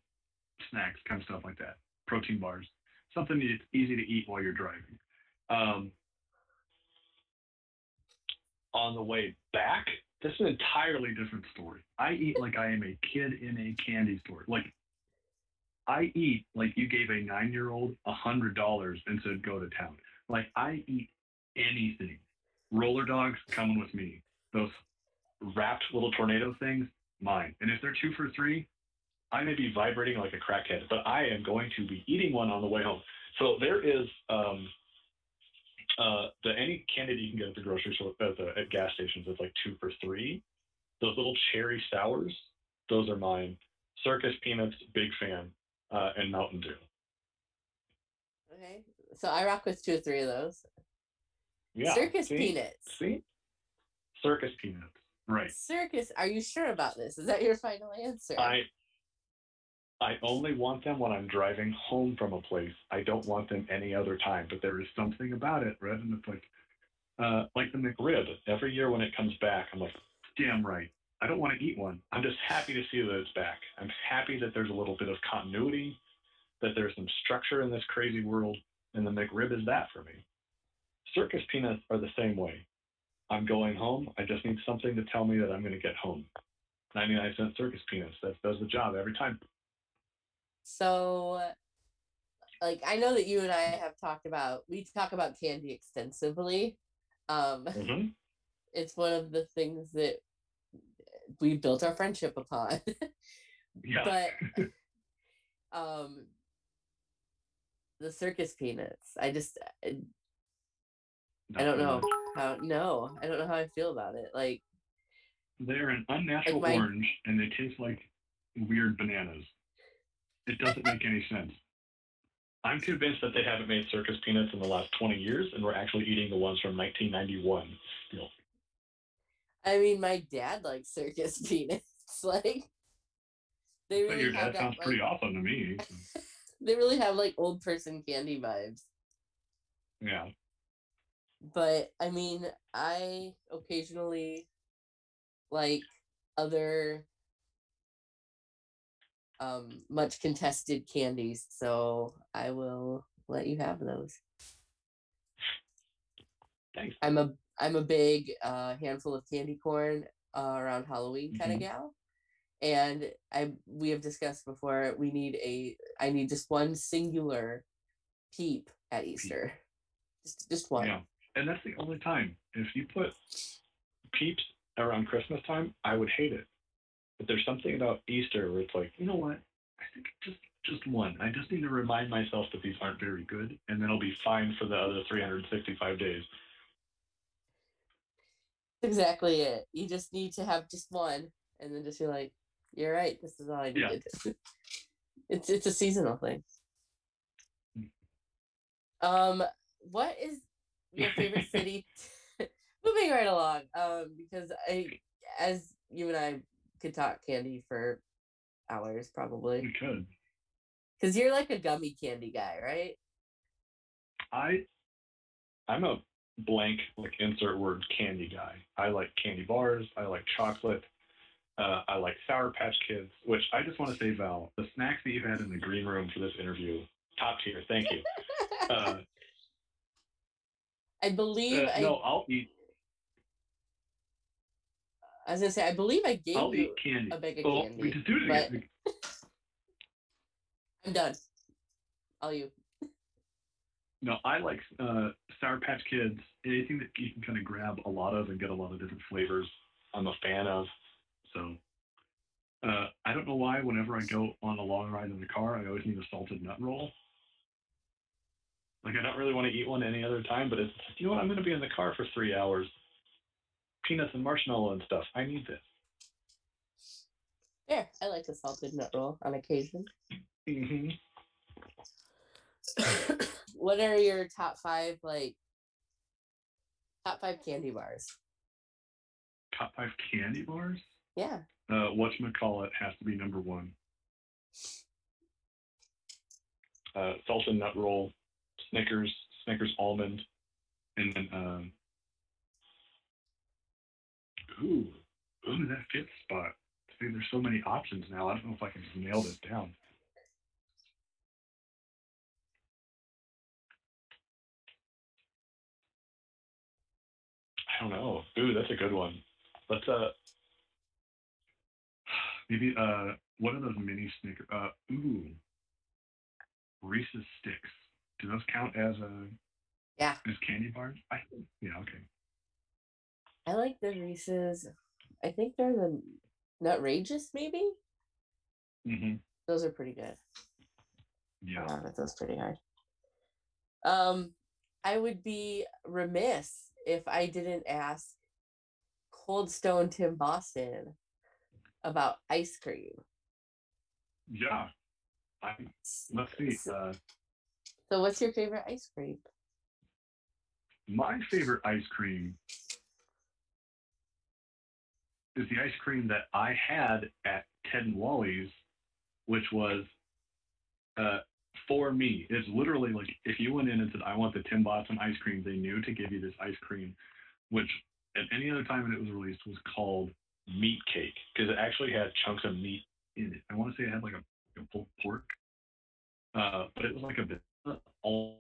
[SPEAKER 2] snacks, kind of stuff like that, protein bars, something that's easy to eat while you're driving. Um, on the way back, that's an entirely different story. I eat like I am a kid in a candy store. Like I eat like you gave a nine year old a hundred dollars and said go to town. Like I eat anything. Roller dogs coming with me. Those wrapped little tornado things, mine. And if they're two for three, I may be vibrating like a crackhead, but I am going to be eating one on the way home. So there is um, uh, the any candy you can get at the grocery store at, the, at gas stations is like two for three. Those little cherry sours, those are mine. Circus peanuts, big fan, uh, and Mountain Dew.
[SPEAKER 1] Okay. So I rock with two or three of those.
[SPEAKER 2] Yeah.
[SPEAKER 1] Circus
[SPEAKER 2] see?
[SPEAKER 1] peanuts.
[SPEAKER 2] See? Circus peanuts. Right.
[SPEAKER 1] Circus. Are you sure about this? Is that your final answer?
[SPEAKER 2] I I only want them when I'm driving home from a place. I don't want them any other time. But there is something about it, Red, and it's like uh, like the McRib. Every year when it comes back, I'm like, damn right. I don't want to eat one. I'm just happy to see that it's back. I'm happy that there's a little bit of continuity, that there's some structure in this crazy world, and the McRib is that for me. Circus peanuts are the same way. I'm going home. I just need something to tell me that I'm going to get home. 99 cent circus peanuts. That does the job every time.
[SPEAKER 1] So, like, I know that you and I have talked about, we talk about candy extensively. Um,
[SPEAKER 2] Mhm.
[SPEAKER 1] it's one of the things that we built our friendship upon.
[SPEAKER 2] Yeah.
[SPEAKER 1] but, um, the circus peanuts, I just, I, I don't know how, no, I don't know how I feel about it. Like,
[SPEAKER 2] They're an unnatural
[SPEAKER 1] Like my-
[SPEAKER 2] orange and they taste like weird bananas. It doesn't make any sense. I'm convinced that they haven't made circus peanuts in the last 20 years and we're actually eating the ones from 1991 still.
[SPEAKER 1] I mean, my dad likes circus peanuts. Like, they
[SPEAKER 2] But
[SPEAKER 1] really
[SPEAKER 2] your
[SPEAKER 1] have
[SPEAKER 2] dad
[SPEAKER 1] that,
[SPEAKER 2] sounds
[SPEAKER 1] like,
[SPEAKER 2] pretty awesome to me.
[SPEAKER 1] they really have like old person candy vibes.
[SPEAKER 2] Yeah.
[SPEAKER 1] But I mean, I occasionally like other um much contested candies, so I will let you have those.
[SPEAKER 2] Thanks.
[SPEAKER 1] I'm a I'm a big uh, handful of candy corn uh, around Halloween kind of
[SPEAKER 2] Mhm.
[SPEAKER 1] gal, and I we have discussed before. We need a I need just one singular peep at Easter, just just one.
[SPEAKER 2] Yeah. And that's the only time. If you put peeps around Christmas time, I would hate it. But there's something about Easter where it's like, you know what? I think just just one. I just need to remind myself that these aren't very good, and then I'll be fine for the other 365 days.
[SPEAKER 1] exactly it. You just need to have just one, and then just be like, "You're right. This is all I
[SPEAKER 2] Yeah.
[SPEAKER 1] it's it's a seasonal thing. Um, what is your favorite city? Moving right along, um, because I, as you and I could talk candy for hours probably,
[SPEAKER 2] We could.
[SPEAKER 1] because you're like a gummy candy guy, right?
[SPEAKER 2] I I'm a blank like insert word candy guy. I like candy bars. I like chocolate. Uh, I like Sour Patch Kids, which I just want to say, Val, the snacks that you had in the green room for this interview, top tier. Thank you. Uh,
[SPEAKER 1] I believe
[SPEAKER 2] uh,
[SPEAKER 1] I,
[SPEAKER 2] no, I'll eat.
[SPEAKER 1] I was gonna say I believe I gave
[SPEAKER 2] I'll
[SPEAKER 1] you
[SPEAKER 2] eat candy.
[SPEAKER 1] a bag of candy.
[SPEAKER 2] we just do it
[SPEAKER 1] but-
[SPEAKER 2] again.
[SPEAKER 1] I'm done. All you.
[SPEAKER 2] No, I like uh, Sour Patch Kids. Anything that you can kind of grab a lot of and get a lot of different flavors. I'm a fan of. So uh, I don't know why. Whenever I go on a long ride in the car, I always need a salted nut roll. Like I don't really want to eat one any other time, but it's you know what? I'm going to be in the car for three hours. Peanuts and marshmallow and stuff. I need this.
[SPEAKER 1] Yeah, I like a salted nut roll on occasion.
[SPEAKER 2] Mm-hmm.
[SPEAKER 1] what are your top five like top five candy bars?
[SPEAKER 2] Top five candy bars.
[SPEAKER 1] Yeah.
[SPEAKER 2] Uh, whatchamacallit has to be number one. Uh, salted nut roll, Snickers, Snickers almond, and then um, ooh, ooh, that fit spot. I See, there's so many options now. I don't know if I can just nail this down. I don't know. Ooh, that's a good one. Let's uh maybe uh what are those mini Snicker uh ooh Reese's sticks. Do those count as a
[SPEAKER 1] Yeah.
[SPEAKER 2] as candy bars? I think yeah, okay.
[SPEAKER 1] I like the Reese's. I think they're the Nutrageous, maybe.
[SPEAKER 2] Mm-hmm.
[SPEAKER 1] Those are pretty good.
[SPEAKER 2] Yeah.
[SPEAKER 1] Yeah, but those pretty hard. Um, I would be remiss if I didn't ask Cold Stone Tim Boston about ice cream.
[SPEAKER 2] Yeah. I, let's see. Uh,
[SPEAKER 1] So, what's your favorite ice cream?
[SPEAKER 2] my favorite ice cream is the ice cream that I had at Ted and Wally's, which was uh, for me. It's literally like if you went in and said, I want the Tim Boston ice cream, they knew to give you this ice cream, which at any other time when it was released was called meat cake because it actually had chunks of meat in it. I want to say it had like a, a pork, uh, but it was like a bit all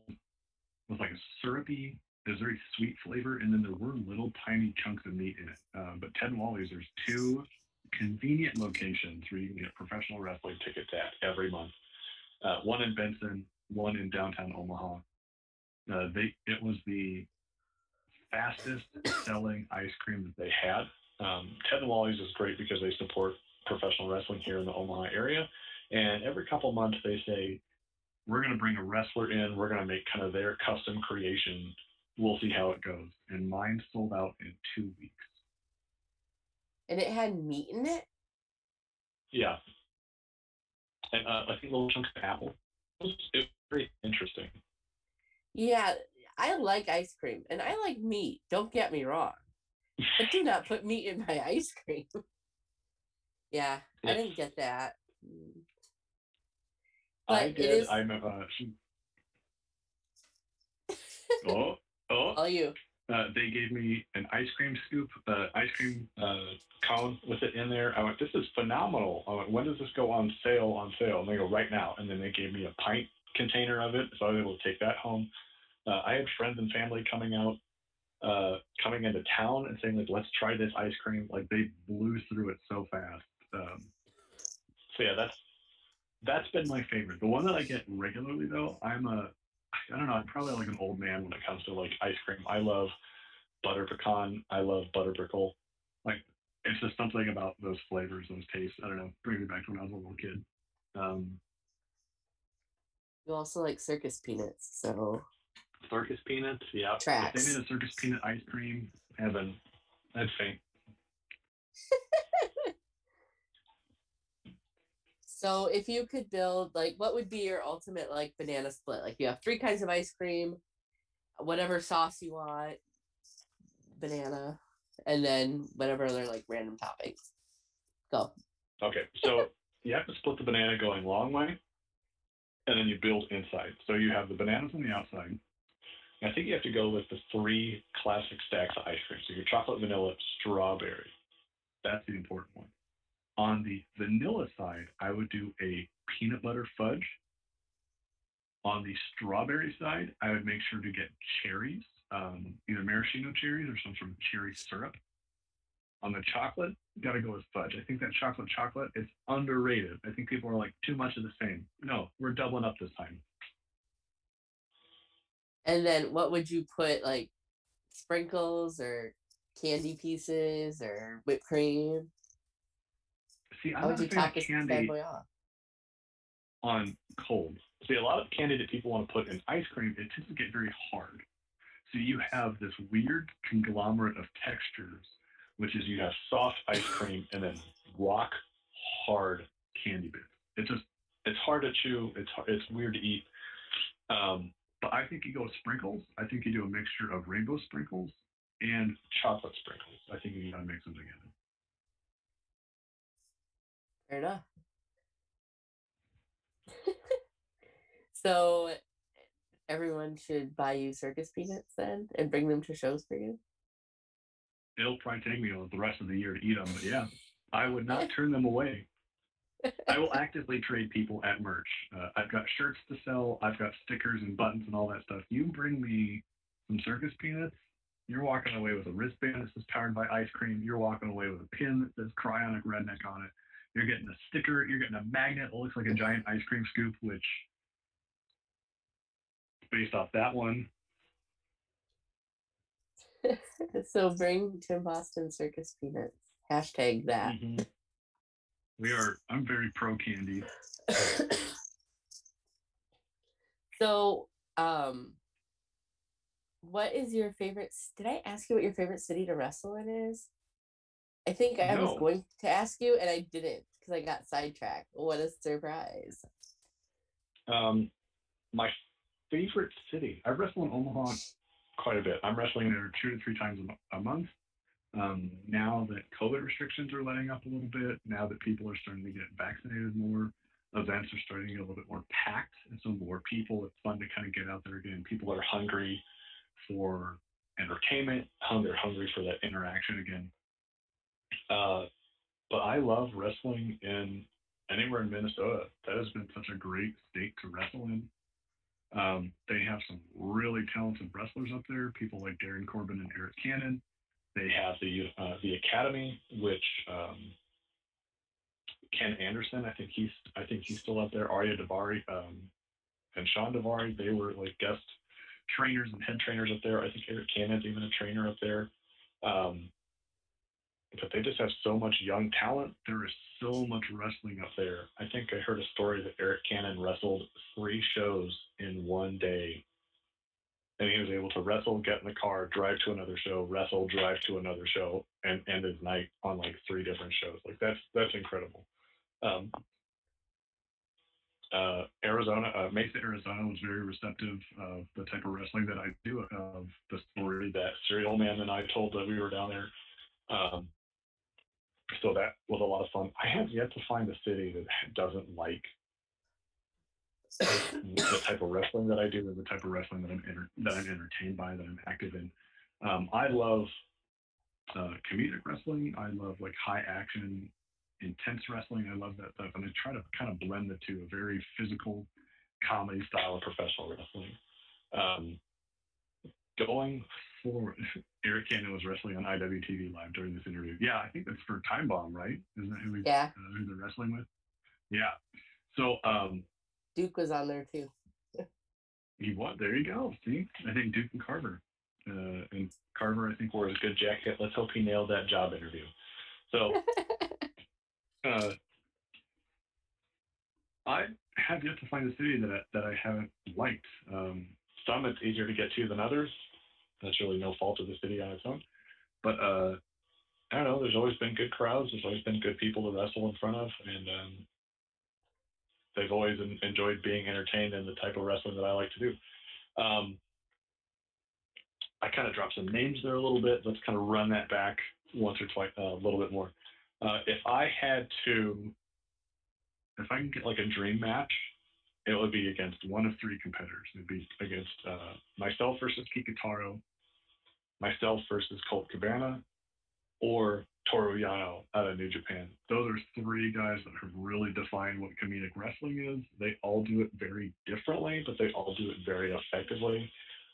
[SPEAKER 2] with like a syrupy there's very sweet flavor, and then there were little tiny chunks of meat in it. Uh, but Ted and Wally's, there's two convenient locations where you can get professional wrestling tickets at every month. Uh, one in Benson, one in downtown Omaha. Uh, they it was the fastest selling ice cream that they had. Um, Ted and Wally's is great because they support professional wrestling here in the Omaha area, and every couple months they say we're going to bring a wrestler in. We're going to make kind of their custom creation we'll see how it goes. And mine sold out in two weeks.
[SPEAKER 1] And it had meat in it?
[SPEAKER 2] Yeah. And uh, I think little chunks of apple. It was, it was very interesting.
[SPEAKER 1] Yeah, I like ice cream and I like meat. Don't get me wrong. But do not put meat in my ice cream. yeah, I didn't get that. Mm.
[SPEAKER 2] I did.
[SPEAKER 1] is-
[SPEAKER 2] I'm uh, oh oh.
[SPEAKER 1] All you.
[SPEAKER 2] Uh, they gave me an ice cream scoop, uh, ice cream uh, cone with it in there. I went, this is phenomenal. I went, when does this go on sale? On sale? And they go right now. And then they gave me a pint container of it, so I was able to take that home. Uh, I had friends and family coming out, uh, coming into town and saying like, let's try this ice cream. Like they blew through it so fast. Um, so yeah, that's that's been my favorite. The one that I get regularly though, I'm a I don't know, I'm probably like an old man when it comes to like ice cream. I love butter pecan. I love butter brickle. Like it's just something about those flavors, those tastes. I don't know. Bring me back to when I was a little kid. Um,
[SPEAKER 1] You also like circus peanuts, so
[SPEAKER 2] circus peanuts, yeah. If they made a circus peanut ice cream, heaven. I'd faint.
[SPEAKER 1] So if you could build like what would be your ultimate like banana split? Like you have three kinds of ice cream, whatever sauce you want, banana, and then whatever other like random toppings. Go.
[SPEAKER 2] Okay, so you have to split the banana going long way, and then you build inside. So you have the bananas on the outside. I think you have to go with the three classic stacks of ice cream. So your chocolate, vanilla, strawberry. That's the important one. On the vanilla side, I would do a peanut butter fudge. On the strawberry side, I would make sure to get cherries, um, either maraschino cherries or some sort of cherry syrup. On the chocolate, got to go with fudge. I think that chocolate chocolate is underrated. I think people are like too much of the same. No, we're doubling up this time.
[SPEAKER 1] And then what would you put like sprinkles or candy pieces or whipped cream?
[SPEAKER 2] See, I'm not a
[SPEAKER 1] you
[SPEAKER 2] fan of candy on cold. See, a lot of candy that people want to put in ice cream, it tends to get very hard. So you have this weird conglomerate of textures, which is you have soft ice cream and then rock hard candy bits. It's just it's hard to chew. It's it's weird to eat. Um, but I think you go with sprinkles. I think you do a mixture of rainbow sprinkles and chocolate sprinkles. I think you gotta mix them together.
[SPEAKER 1] Fair enough. so everyone should buy you circus peanuts then and bring them to shows for you.
[SPEAKER 2] it'll probably take me the rest of the year to eat them. But yeah, I would not turn them away. I will actively trade people at merch. Uh, I've got shirts to sell. I've got stickers and buttons and all that stuff. You bring me some circus peanuts, you're walking away with a wristband that says powered by ice cream. You're walking away with a pin that says cryonic redneck on it. You're getting a sticker. You're getting a magnet that looks like a giant ice cream scoop, which, based off that one.
[SPEAKER 1] so bring Tim Boston circus peanuts. Hashtag that. Mm-hmm.
[SPEAKER 2] We are. I'm very pro candy.
[SPEAKER 1] so, um, what is your favorite? Did I ask you what your favorite city to wrestle in is? I think I no. was going to ask you, and I didn't because I got sidetracked. What a surprise!
[SPEAKER 2] Um, my favorite city. I wrestle in Omaha quite a bit. I'm wrestling there two to three times a month. Um, now that COVID restrictions are letting up a little bit, now that people are starting to get vaccinated more, events are starting to get a little bit more packed, and so more people. It's fun to kind of get out there again. People are hungry for entertainment, they're hungry for that interaction again. Uh, but I love wrestling in anywhere in Minnesota. That has been such a great state to wrestle in. Um, they have some really talented wrestlers up there, people like Darin Corbin and Arik Cannon. They have the uh, the Academy, which um, Ken Anderson, I think he's I think he's still up there. Ariya Daivari um, and Shawn Daivari, they were like guest trainers and head trainers up there. I think Arik Cannon's even a trainer up there. Um, but they just have so much young talent. There is so much wrestling up there. I think I heard a story that Arik Cannon wrestled three shows in one day. And he was able to wrestle, get in the car, drive to another show, wrestle, drive to another show, and end his night on like three different shows. Like that's that's incredible. Um, uh, Arizona, uh, Mesa, Arizona was very receptive of the type of wrestling that I do, of the story that Cereal Man and I told that we were down there. Um, so that was a lot of fun. I have yet to find a city that doesn't like the type of wrestling that I do and the type of wrestling that I'm that I'm entertained by, that I'm active in. Um, I love uh, comedic wrestling. I love like high action intense wrestling. I love that stuff. And I try to kind of blend the two, a very physical comedy style of professional wrestling. Um, going forward, Arik Cannon was wrestling on IWTV Live during this interview. Yeah, I think that's for Time Bomb, right? Isn't that who, we,
[SPEAKER 1] yeah.
[SPEAKER 2] Uh, who they're wrestling with? Yeah. So um,
[SPEAKER 1] Duke was on there too.
[SPEAKER 2] he what? There you go. See, I think Duke and Carver. Uh, and Carver, I think, wore his good jacket. Let's hope he nailed that job interview. So uh, I have yet to find a city that I, that I haven't liked. Um, some it's easier to get to than others. That's really no fault of the city on its own. But uh, I don't know. There's always been good crowds. There's always been good people to wrestle in front of, and um, they've always en- enjoyed being entertained in the type of wrestling that I like to do. Um, I kind of dropped some names there a little bit. Let's kind of run that back once or twice, uh, a little bit more. Uh, if I had to, if I can get like a dream match, it would be against one of three competitors. It'd be against uh, myself versus Kikutaro, myself versus Colt Cabana, or Toru Yano out of New Japan. Those are three guys that have really defined what comedic wrestling is. They all do it very differently, but they all do it very effectively.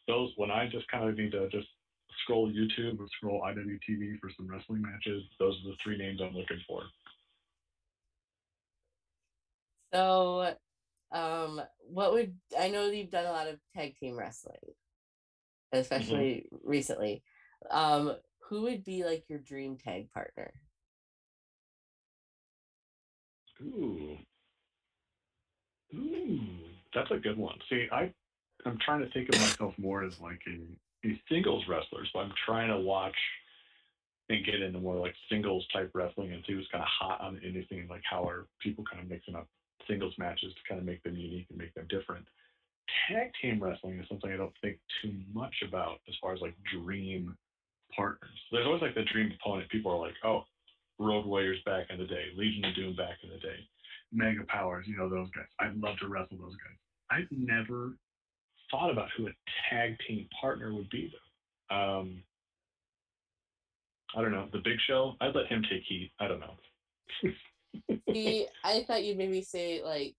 [SPEAKER 2] Those, when I just kind of need to just scroll YouTube or scroll IWTV for some wrestling matches. Those are the three names I'm looking for.
[SPEAKER 1] So, um, what would I know you've done a lot of tag team wrestling, especially mm-hmm. recently. Um, who would be like your dream tag partner?
[SPEAKER 2] Ooh. Ooh, that's a good one. See, I I'm trying to think of myself more as like a a singles wrestler, so I'm trying to watch and get into more like singles type wrestling and see what's kind of hot on anything like how are people kind of mixing up singles matches to kind of make them unique and make them different. Tag team wrestling is something I don't think too much about as far as like dream partners. There's always like the dream opponent. People are like, oh, Road Warriors back in the day, Legion of Doom back in the day, Mega Powers, you know, those guys. I'd love to wrestle those guys. I've never thought about who a tag team partner would be, though. Um, I don't know. The Big Show. I'd let him take heat. I don't know.
[SPEAKER 1] See, I thought you'd maybe say like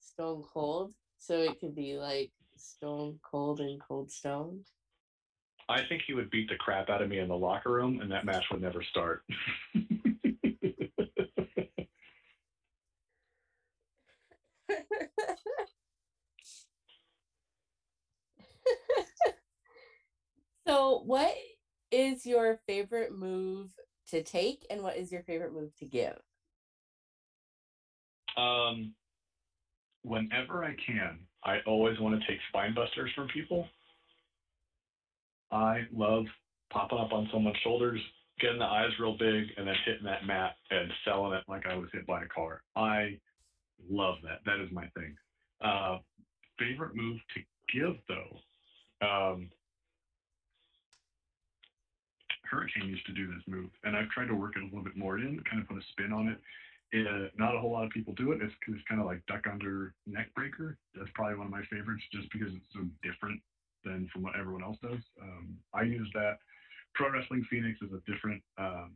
[SPEAKER 1] Stone Cold, so it could be like Stone Cold and Cold Stone.
[SPEAKER 2] I think he would beat the crap out of me in the locker room, and that match would never start.
[SPEAKER 1] so, what is your favorite move to take, and what is your favorite move to give?
[SPEAKER 2] Um, whenever I can, I always want to take spine busters from people. I love popping up on someone's shoulders, getting the eyes real big, and then hitting that mat and selling it like I was hit by a car. I love that. That is my thing. Uh, favorite move to give though. Um, Hurricane used to do this move, and I've tried to work it a little bit more in, kind of put a spin on it. Not a whole lot of people do it. It's, it's kind of like duck under neck breaker. That's probably one of my favorites, just because it's so different than from what everyone else does. Um, I use that. Pro Wrestling Phoenix is a different um,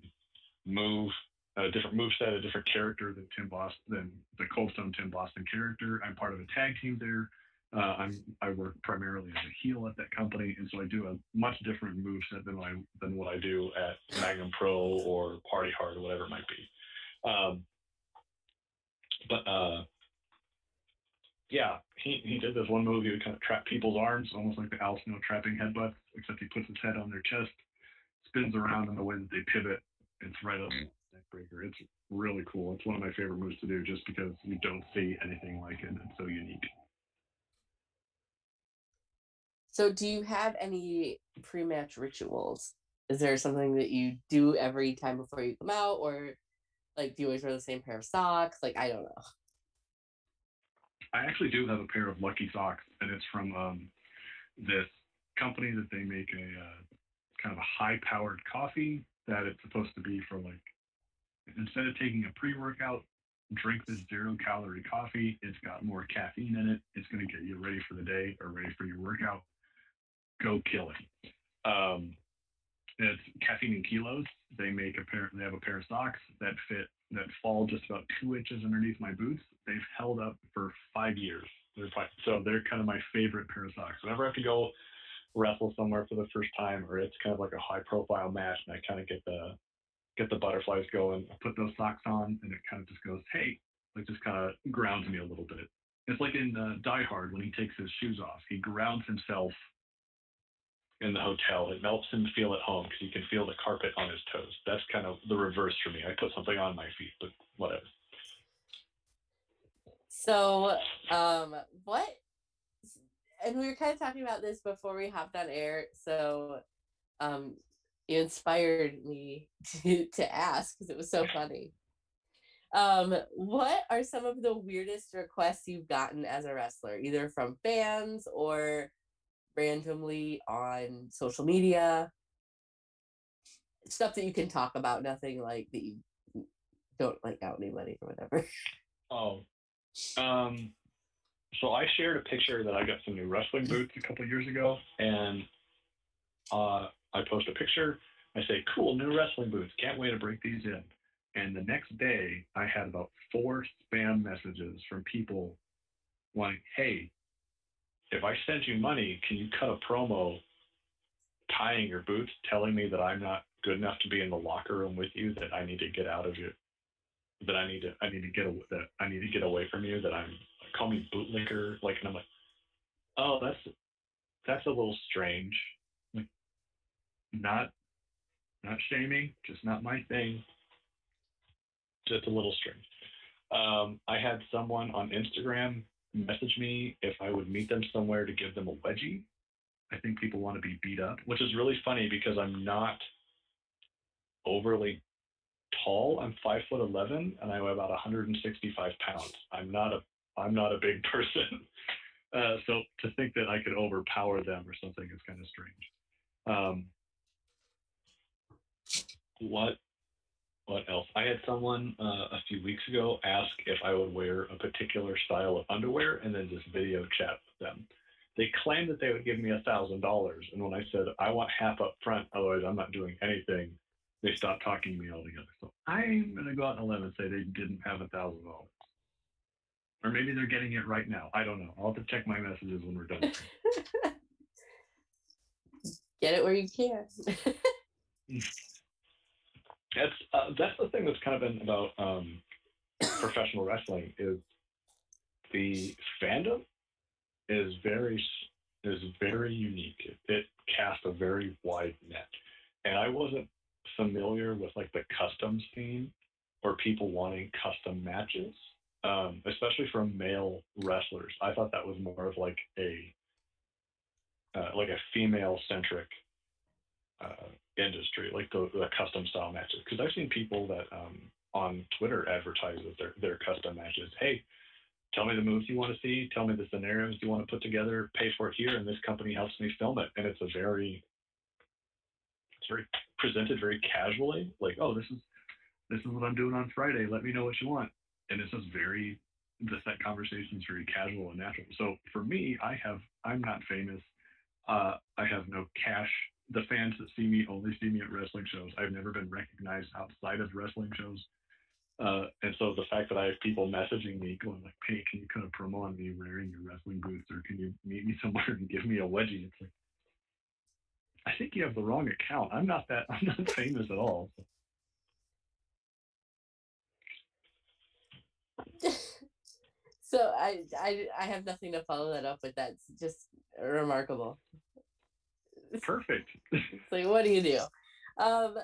[SPEAKER 2] move, a different move set, a different character than Tim Boston, than the Cold Stone Tim Boston character. I'm part of a tag team there. Uh, I'm I work primarily as a heel at that company, and so I do a much different move set than than what I do at Magnum Pro or Party Hard or whatever it might be. Um, uh, yeah, he, he did this one move. He would kind of trap people's arms, almost like the Al Snow trapping headbutts, except he puts his head on their chest, spins around in the way that they pivot. It's right up neck breaker. It's really cool. It's one of my favorite moves to do, just because you don't see anything like it. It's so unique.
[SPEAKER 1] So, do you have any pre-match rituals? Is there something that you do every time before you come out, or like do you always wear the same pair of socks? Like, I don't know.
[SPEAKER 2] I actually do have a pair of lucky socks, and it's from um, this company that they make a uh, kind of a high-powered coffee that it's supposed to be for like instead of taking a pre-workout, drink this zero-calorie coffee. It's got more caffeine in it. It's going to get you ready for the day or ready for your workout go kill it. Um, it's Caffeine and Kilos. They make a pair. They have a pair of socks that fit that fall just about two inches underneath my boots. They've held up for five years. They're so they're kind of my favorite pair of socks. Whenever I have to go wrestle somewhere for the first time, or it's kind of like a high profile match, and I kind of get the get the butterflies going. I put those socks on, and it kind of just goes, hey, like just kind of grounds me a little bit. It's like in uh, Die Hard when he takes his shoes off. He grounds himself in the hotel. It helps him feel at home because he can feel the carpet on his toes. That's kind of the reverse for me. I put something on my feet, but whatever.
[SPEAKER 1] So, um, what? And we were kind of talking about this before we hopped on air. So, um, you inspired me to, to ask because it was so funny. Um, what are some of the weirdest requests you've gotten as a wrestler, either from fans or randomly on social media. Stuff that you can talk about nothing like that you don't like out anybody or whatever.
[SPEAKER 2] Oh um so i shared a picture that i got some new wrestling boots a couple years ago and uh i post a picture. I say cool new wrestling boots. Can't wait to break these in. And the next day i had about four spam messages from people like hey if I send you money, can you cut a promo tying your boots, telling me that I'm not good enough to be in the locker room with you, that I need to get out of you, that I need to I need to get that I need to get away from you, that I'm call me bootlicker, like, and I'm like, oh, that's that's a little strange. Like, not not shaming, just not my thing. Just a little strange. Um, I had someone on Instagram message me if I would meet them somewhere to give them a wedgie. I think people want to be beat up, which is really funny because I'm not overly tall. I'm five foot eleven and I'm about 165 pounds. I'm not a I'm not a big person. Uh, so to think that I could overpower them or something is kind of strange. Um, what what else? I had someone uh, a few weeks ago ask if I would wear a particular style of underwear and then just video chat with them. They claimed that they would give me a thousand dollars, and when I said I want half up front, otherwise I'm not doing anything, they stopped talking to me altogether. So I'm gonna go out on a limb and say they didn't have a thousand dollars. Or maybe they're getting it right now. I don't know. I'll have to check my messages when we're done.
[SPEAKER 1] Get it where you can.
[SPEAKER 2] that's uh, that's the thing that's kind of been about um, professional wrestling is the fandom is very is very unique. It, it casts a very wide net, and I wasn't familiar with like the custom scene or people wanting custom matches, um, especially from male wrestlers. I thought that was more of like a uh, like a female centric uh, industry, like the, the custom style matches. Because I've seen people that um, on Twitter advertise with their their custom matches. Hey, tell me the moves you want to see. Tell me the scenarios you want to put together. Pay for it here, and this company helps me film it. And it's a very it's very presented very casually, like, oh, this is this is what I'm doing on Friday. Let me know what you want. And it's just very the set conversation is very casual and natural. So for me, I have I'm not famous. Uh, I have no cash. The fans that see me only see me at wrestling shows. I've never been recognized outside of wrestling shows. Uh, and so the fact that I have people messaging me going like, "Hey, can you kind of promo on me wearing your wrestling boots, or can you meet me somewhere and give me a wedgie?" It's like, I think you have the wrong account. I'm not that. I'm not famous at all.
[SPEAKER 1] so I, I I have nothing to follow that up with. That's just remarkable.
[SPEAKER 2] Perfect.
[SPEAKER 1] it's like, what do you do? Um,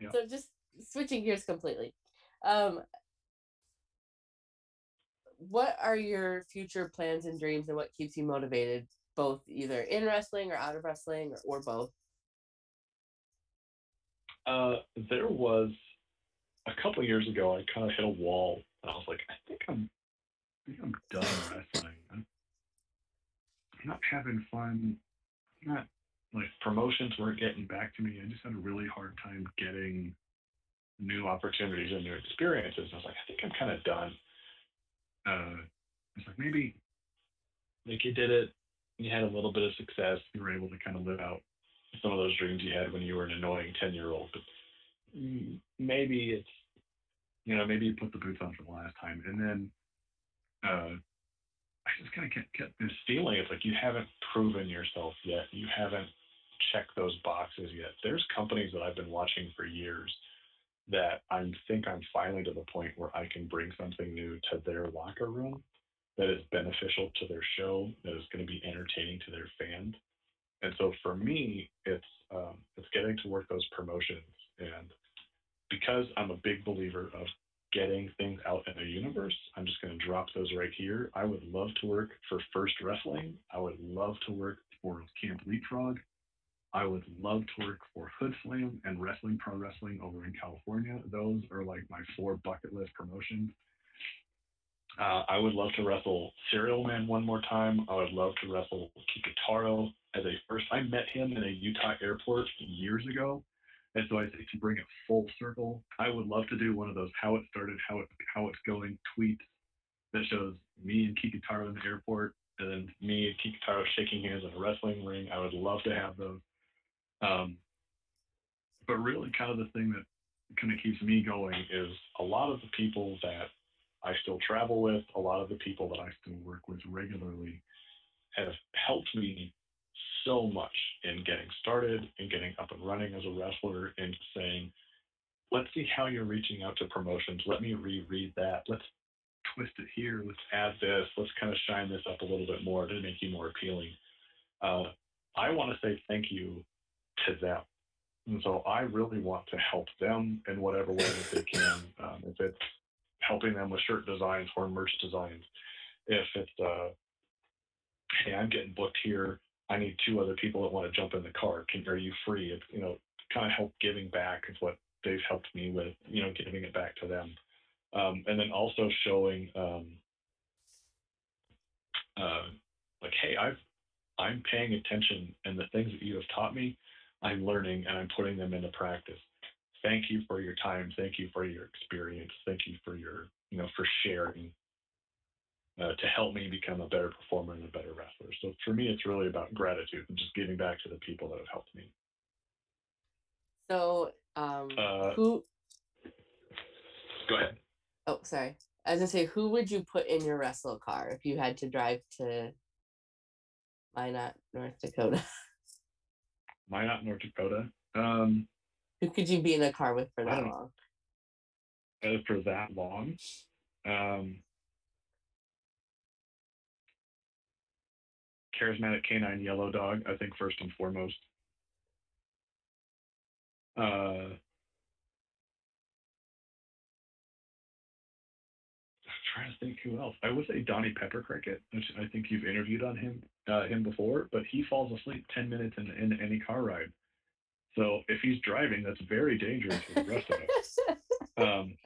[SPEAKER 1] yeah. So just switching gears completely. Um, what are your future plans and dreams, and what keeps you motivated both either in wrestling or out of wrestling or, or both?
[SPEAKER 2] Uh, there was a couple years ago. I kind of hit a wall, and I was like, I think I'm, I think I'm done wrestling. I'm, I'm not having fun. I'm not like promotions weren't getting back to me. I just had a really hard time getting new opportunities and new experiences. I was like, I think I'm kind of done. Uh, it's like maybe like you did it you had a little bit of success, you were able to kind of live out some of those dreams you had when you were an annoying 10 year old. But maybe it's, you know, maybe you put the boots on for the last time. And then uh, I just kind of get, get this feeling it's like you haven't proven yourself yet. You haven't checked those boxes yet. There's companies that I've been watching for years that I think I'm finally to the point where I can bring something new to their locker room that is beneficial to their show, that is going to be entertaining to their fans. And so for me, it's um, it's getting to work those promotions, and because I'm a big believer of getting things out in the universe, I'm just going to drop those right here. I would love to work for First Wrestling. I would love to work for Camp Leapfrog. I would love to work for Hoodslam and Wrestling Pro Wrestling over in California. Those are like my four bucket list promotions. Uh, I would love to wrestle Cereal Man one more time. I would love to wrestle Kikutaro as a first. I met him in a Utah airport years ago, and so I think to bring it full circle, I would love to do one of those how it started, how it how it's going tweets that shows me and Kikutaro in the airport, and then me and Kikutaro shaking hands in a wrestling ring. I would love to have those. Um, but really, kind of the thing that kind of keeps me going is a lot of the people that I still travel with. A lot of the people that I still work with regularly have helped me so much in getting started and getting up and running as a wrestler and saying, let's see how you're reaching out to promotions. Let me reread that. Let's twist it here. Let's add this. Let's kind of shine this up a little bit more to make you more appealing. Uh, I want to say thank you to them. And so I really want to help them in whatever way that they can. Um, if it's helping them with shirt designs or merch designs. If it's, uh, hey, I'm getting booked here, I need two other people that want to jump in the car. Can are you free? You know, kind of help giving back is what they've helped me with. You know, giving it back to them, um, and then also showing um, uh, like, hey, I've I'm paying attention, and the things that you have taught me, I'm learning and I'm putting them into practice thank you for your time. Thank you for your experience. Thank you for your, you know, for sharing uh, to help me become a better performer and a better wrestler. So for me, it's really about gratitude and just giving back to the people that have helped me.
[SPEAKER 1] So Um,
[SPEAKER 2] Uh,
[SPEAKER 1] who?
[SPEAKER 2] Go ahead.
[SPEAKER 1] Oh, sorry. As I was gonna say, who would you put in your wrestle car if you had to drive to Minot, North Dakota?
[SPEAKER 2] Minot, North Dakota. Um,
[SPEAKER 1] Who could you be in a car with for that long?
[SPEAKER 2] uh, for that long. Um, charismatic canine yellow dog, I think first and foremost. Uh, trying to think who else. I would say Donnie Pepper Cricket. which I think you've interviewed on him uh, him before, but he falls asleep ten minutes in, in any car ride. So if he's driving, that's very dangerous for the rest of us. Um,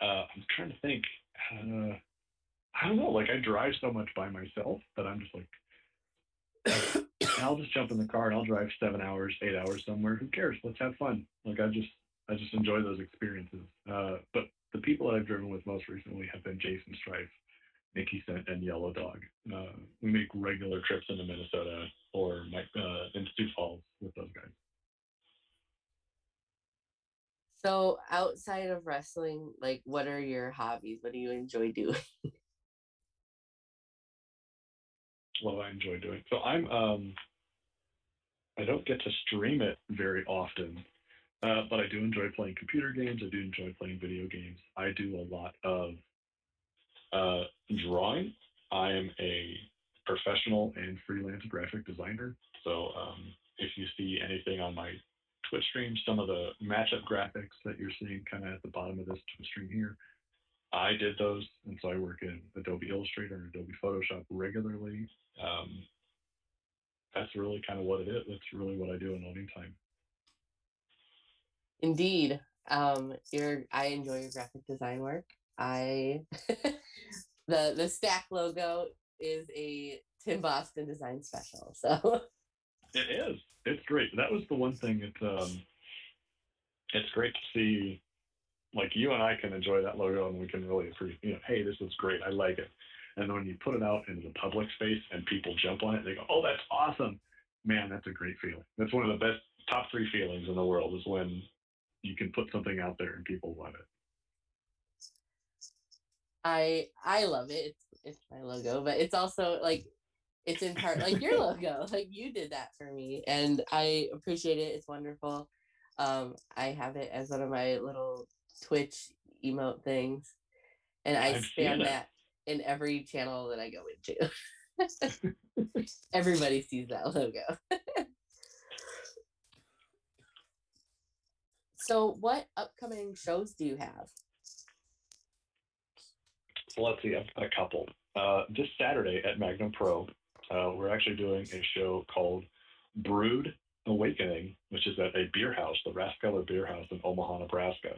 [SPEAKER 2] uh, I'm trying to think. Uh, I don't know. Like I drive so much by myself that I'm just like, I'll just jump in the car and I'll drive seven hours, eight hours somewhere. Who cares? Let's have fun. Like I just, I just enjoy those experiences. Uh, but the people that I've driven with most recently have been Jason Strife, Nikki Scent, and Yellow Dog. Uh, we make regular trips into Minnesota or my, uh, into Sioux Falls with those guys.
[SPEAKER 1] So outside of wrestling, like what are your hobbies? What do you enjoy doing?
[SPEAKER 2] what I enjoy doing. So I'm um I don't get to stream it very often, uh, but I do enjoy playing computer games. I do enjoy playing video games. I do a lot of uh, drawing. I am a professional and freelance graphic designer. So um, if you see anything on my Twitch stream, some of the matchup graphics that you're seeing kind of at the bottom of this Twitch stream here, I did those, and so I work in Adobe Illustrator and Adobe Photoshop regularly. Um, that's really kind of what it is. That's really what I do in loading time.
[SPEAKER 1] Indeed. Um, your I enjoy your graphic design work. I the the stack logo is a Tim Boston design special. So
[SPEAKER 2] It is. It's great. That was the one thing. It's um, it's great to see. Like you and I can enjoy that logo, and we can really appreciate. You know, hey, this is great. I like it. And when you put it out into the public space and people jump on it, they go, "Oh, that's awesome!" Man, that's a great feeling. That's one of the best top three feelings in the world is when you can put something out there and people love it.
[SPEAKER 1] I I love it. It's it's my logo, but it's also like it's in part like your logo. Like you did that for me, and I appreciate it. It's wonderful. Um, I have it as one of my little Twitch emote things, and I
[SPEAKER 2] I've
[SPEAKER 1] spam that in every channel that I go into. Everybody sees that logo. so, what upcoming shows do you have?
[SPEAKER 2] So let's see, I've got a couple. Uh, this Saturday at Magnum Pro, uh, we're actually doing a show called Brood Awakening, which is at a beer house, the Rathskeller Beer House in Omaha, Nebraska.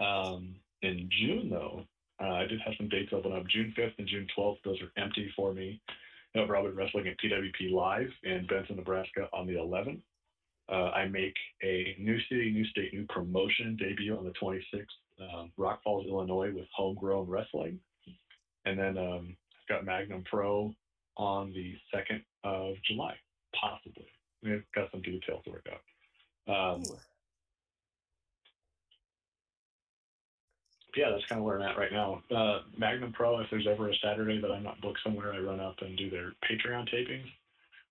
[SPEAKER 2] Um, in June, though, uh, I did have some dates open up. June 5th and June 12th, those are empty for me. However, I'll be wrestling at PWP Live in Benson, Nebraska on the 11th. Uh, I make a new city, new state, new promotion debut on the 26th, um, Rock Falls, Illinois, with Homegrown Wrestling. And then um, got Magnum Pro on the 2nd of July, possibly. We've got some details to work out. Um, yeah, that's kind of where I'm at right now. Uh, Magnum Pro, if there's ever a Saturday that I'm not booked somewhere, I run up and do their Patreon tapings,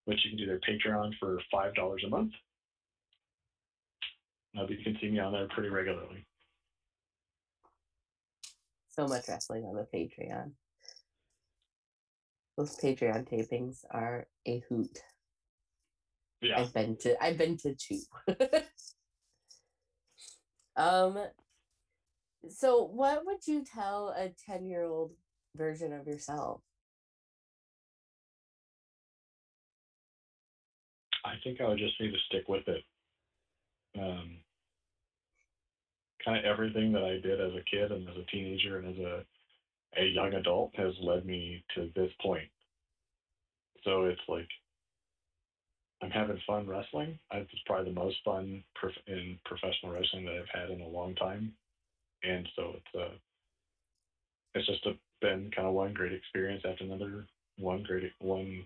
[SPEAKER 2] which you can do their Patreon for $5 a month. Uh, but you can see me on there pretty regularly.
[SPEAKER 1] so much wrestling on the Patreon. Those Patreon tapings are a hoot.
[SPEAKER 2] Yeah.
[SPEAKER 1] I've been to I've been to two. um so what would you tell a 10 year old version of yourself?
[SPEAKER 2] I think I would just need to stick with it. Um, kind of everything that I did as a kid and as a teenager and as a a young adult has led me to this point. So it's like I'm having fun wrestling. It's probably the most fun prof- in professional wrestling that I've had in a long time, and so it's uh, it's just a, been kind of one great experience after another, one great one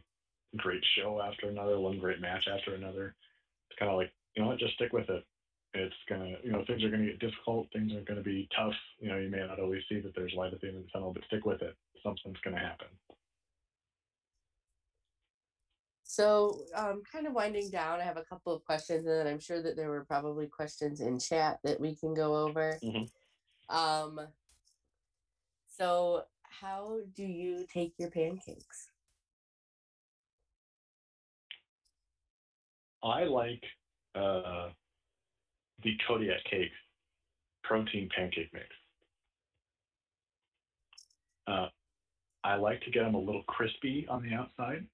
[SPEAKER 2] great show after another, one great match after another. It's kind of like you know what, just stick with it. It's gonna, you know, things are gonna get difficult. Things are gonna be tough. You know, you may not always see that there's light at the end of the tunnel, but stick with it. Something's gonna happen.
[SPEAKER 1] So, um, kind of winding down, I have a couple of questions, and I'm sure that there were probably questions in chat that we can go over.
[SPEAKER 2] Mhm.
[SPEAKER 1] Um, so, how do you take your pancakes?
[SPEAKER 2] I like uh, the Kodiak cake protein pancake mix. Uh, I like to get them a little crispy on the outside.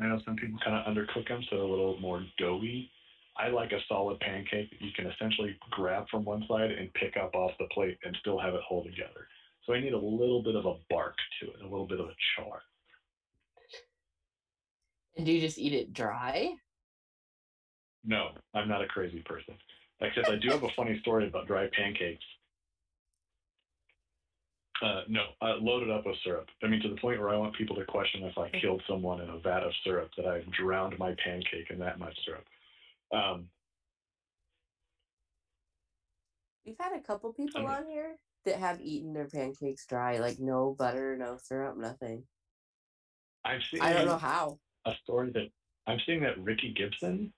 [SPEAKER 2] I know some people kind of undercook them, so they're a little more doughy. I like a solid pancake that you can essentially grab from one side and pick up off the plate and still have it hold together. So I need a little bit of a bark to it, a little bit of a char.
[SPEAKER 1] And do you just eat it dry?
[SPEAKER 2] No, I'm not a crazy person. Except I do have a funny story about dry pancakes. Uh, no, I loaded up with syrup. I mean, to the point where I want people to question if I killed someone in a vat of syrup, that I've drowned my pancake in that much syrup. Um,
[SPEAKER 1] We've had a couple people on here that have eaten their pancakes dry, like no butter, no syrup, nothing.
[SPEAKER 2] I've seen
[SPEAKER 1] I don't know how.
[SPEAKER 2] a story that I'm seeing that Ricky Gibson.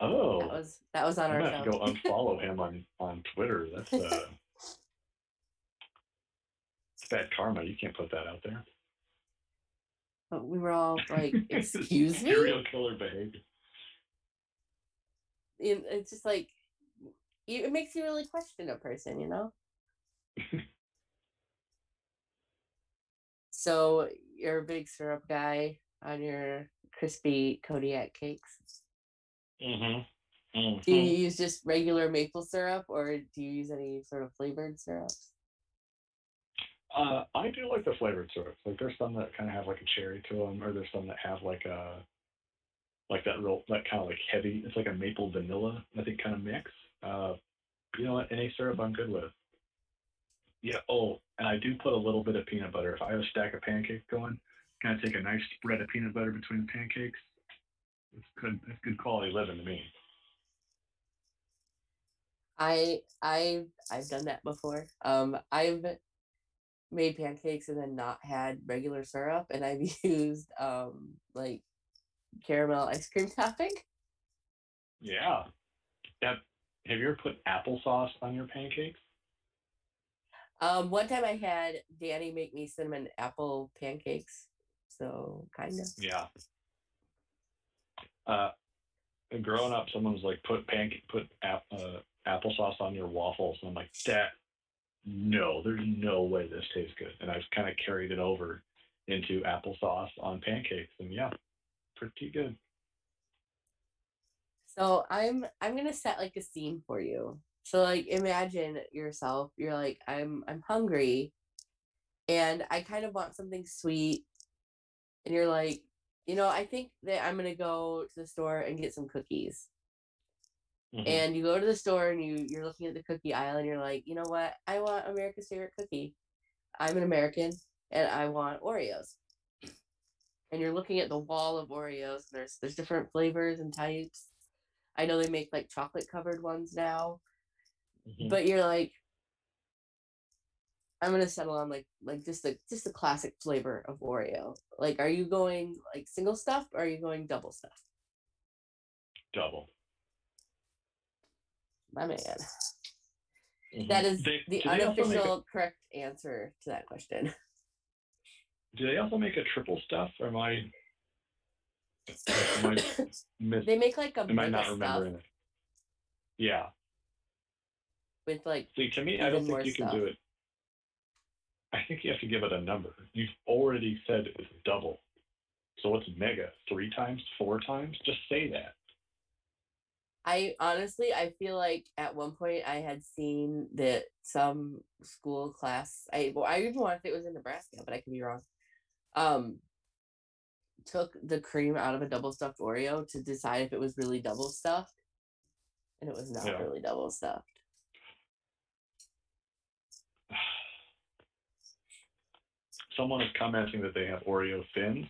[SPEAKER 1] That
[SPEAKER 2] Oh,
[SPEAKER 1] was that was on
[SPEAKER 2] I'm
[SPEAKER 1] our
[SPEAKER 2] gonna have to
[SPEAKER 1] show.
[SPEAKER 2] go unfollow him on on Twitter. That's uh, it's bad karma. You can't put that out there.
[SPEAKER 1] But we were all like, "Excuse me."
[SPEAKER 2] Serial killer behavior.
[SPEAKER 1] it- it's just like it makes you really question a person, you know. so you're a big syrup guy on your crispy Kodiak cakes.
[SPEAKER 2] Mm-hmm.
[SPEAKER 1] Do you use just regular maple syrup, or do you use any sort of flavored syrups?
[SPEAKER 2] Uh, I do like the flavored syrups. Like there's some that kind of have like a cherry to them, or there's some that have like a like that real that kind of like heavy. It's like a maple vanilla, I think, kind of mix. Uh, you know what? Any syrup I'm good with. Yeah. Oh, and I do put a little bit of peanut butter. If I have a stack of pancakes going, kind of take a nice spread of peanut butter between the pancakes. It's good. It's good quality living to me.
[SPEAKER 1] I I I've done that before. Um, I've made pancakes and then not had regular syrup, and I've used um like caramel ice cream topping.
[SPEAKER 2] Yeah. Have, have you ever put applesauce on your pancakes?
[SPEAKER 1] Um, one time I had Danny make me cinnamon apple pancakes, so kind of.
[SPEAKER 2] Yeah. Uh, growing up, someone was like, "Put pancake, put ap- uh, applesauce on your waffles," and I'm like, "That, no, there's no way this tastes good." And I've kind of carried it over into applesauce on pancakes, and yeah, pretty good.
[SPEAKER 1] So I'm I'm gonna set like a scene for you. So like imagine yourself, you're like, I'm I'm hungry and I kind of want something sweet. And you're like, you know, I think that I'm gonna go to the store and get some cookies.
[SPEAKER 2] Mhm.
[SPEAKER 1] And you go to the store and you you're looking at the cookie aisle and you're like, you know what? I want America's favorite cookie. I'm an American and I want Oreos. And you're looking at the wall of Oreos. There's there's different flavors and types. I know they make like chocolate covered ones now,
[SPEAKER 2] Mhm.
[SPEAKER 1] but you're like, I'm gonna settle on like like just the just a classic flavor of Oreo. Like, are you going like single stuff or are you going double stuff?
[SPEAKER 2] double.
[SPEAKER 1] My man.
[SPEAKER 2] Mhm.
[SPEAKER 1] That is
[SPEAKER 2] They-
[SPEAKER 1] the
[SPEAKER 2] do they also make a-
[SPEAKER 1] unofficial correct answer to that question.
[SPEAKER 2] do they also make a triple stuff, or am I? Am I miss,
[SPEAKER 1] they make like a
[SPEAKER 2] am I not
[SPEAKER 1] stuff
[SPEAKER 2] remembering it? Yeah.
[SPEAKER 1] with like
[SPEAKER 2] See, to me, I don't think you
[SPEAKER 1] stuff.
[SPEAKER 2] can do it. I think you have to give it a number. You've already said it's double. So what's mega? Three times? Four times? Just say that.
[SPEAKER 1] I honestly, I feel like at one point I had seen that some school class. I well, I even wonder if it was in Nebraska, but I could be wrong. Um, took the cream out of a double stuffed Oreo to decide if it was really double stuffed, and it was not
[SPEAKER 2] Yeah.
[SPEAKER 1] really double stuffed.
[SPEAKER 2] Someone is commenting that they have Oreo thins.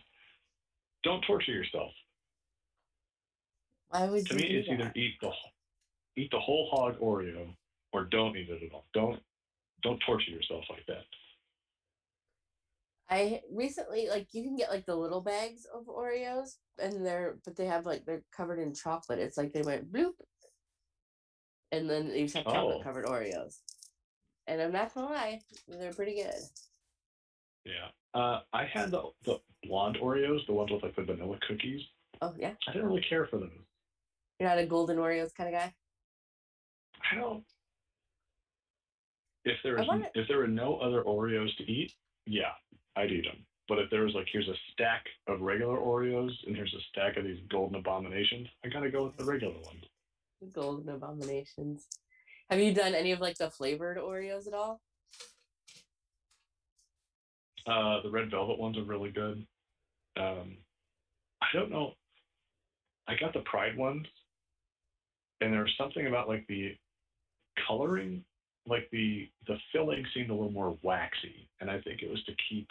[SPEAKER 2] don't torture yourself.
[SPEAKER 1] Why would
[SPEAKER 2] To
[SPEAKER 1] you
[SPEAKER 2] me, it's either eat the eat the whole hog Oreo or don't eat it at all. Don't don't torture yourself like that.
[SPEAKER 1] I recently like you can get like the little bags of Oreos and they're but they have like they're covered in chocolate. It's like they went bloop and then you just have
[SPEAKER 2] Oh.
[SPEAKER 1] chocolate covered Oreos. And I'm not gonna lie, they're pretty good.
[SPEAKER 2] Yeah. Uh, I had the the blonde Oreos, the ones with like the vanilla cookies.
[SPEAKER 1] Oh yeah.
[SPEAKER 2] I didn't really care for them.
[SPEAKER 1] You're not a golden Oreos kind of guy?
[SPEAKER 2] I don't. If there
[SPEAKER 1] I
[SPEAKER 2] was
[SPEAKER 1] wanna-
[SPEAKER 2] if there were no other Oreos to eat, yeah, I'd eat them. But if there was like here's a stack of regular Oreos and here's a stack of these golden abominations, I gotta go with the regular ones.
[SPEAKER 1] The golden abominations. Have you done any of like the flavored Oreos at all?
[SPEAKER 2] Uh, the red velvet ones are really good. Um, I don't know. I got the pride ones, and there was something about like the coloring, like the the filling seemed a little more waxy, and I think it was to keep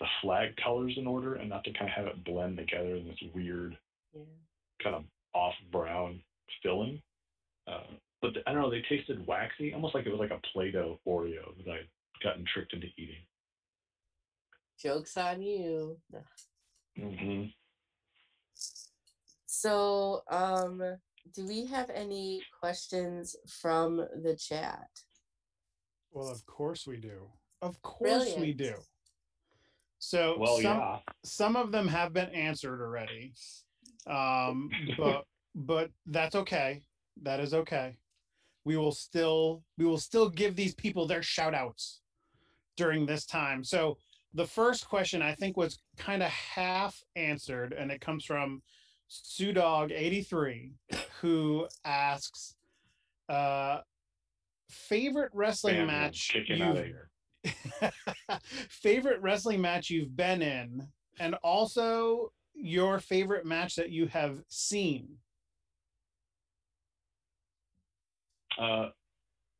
[SPEAKER 2] the flag colors in order and not to kind of have it blend together in this weird
[SPEAKER 1] Yeah.
[SPEAKER 2] kind of off brown filling. Uh, but the, I don't know, they tasted waxy, almost like it was like a Play-Doh Oreo that I'd gotten tricked into eating.
[SPEAKER 1] Joke's on you.
[SPEAKER 2] Mm-hmm.
[SPEAKER 1] So, um, do we have any questions from the chat?
[SPEAKER 3] Well, of course we do. Of course we do. So
[SPEAKER 2] Well,
[SPEAKER 3] some
[SPEAKER 2] yeah.
[SPEAKER 3] some of them have been answered already. Um, but but that's okay. That is okay. We will still we will still give these people their shout outs during this time. So the first question I think was kind of half answered, and it comes from Sudog83, who asks uh favorite wrestling match
[SPEAKER 2] kicking out of
[SPEAKER 3] you've favorite wrestling match you've been in and also your favorite match that you have seen
[SPEAKER 2] Uh,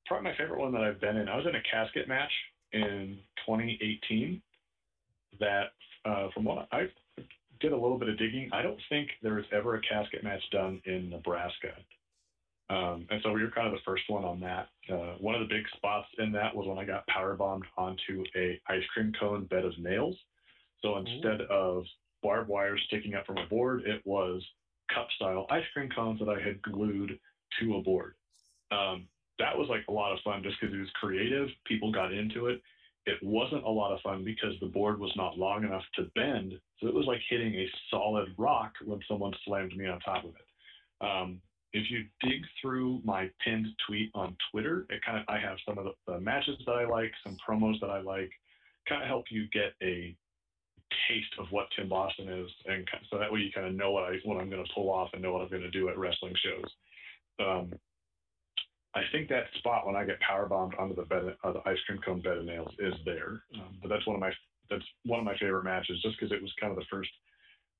[SPEAKER 2] probably my favorite one that I've been in. I was in a casket match in 2018. That, uh, from what I did a little bit of digging, I don't think there was ever a casket match done in Nebraska. Um, and so we were kind of the first one on that. Uh, one of the big spots in that was when I got power bombed onto a ice cream cone bed of nails. So instead of barbed wire sticking up from a board, it was cup style ice cream cones that I had glued to a board. Um, that was like a lot of fun just because it was creative. People got into it. It wasn't a lot of fun because the board was not long enough to bend. So it was like hitting a solid rock when someone slammed me on top of it. Um, if you dig through my pinned tweet on Twitter, it kind of I have some of the, the matches that I like, some promos that I like, kind of help you get a taste of what Tim Boston is, and so that way you kind of know what I what I'm going to pull off and know what I'm going to do at wrestling shows. Um, I think that spot when I get power bombed onto the bed, uh, the ice cream cone bed of nails is there. Um, but that's one of my that's one of my favorite matches, just because it was kind of the first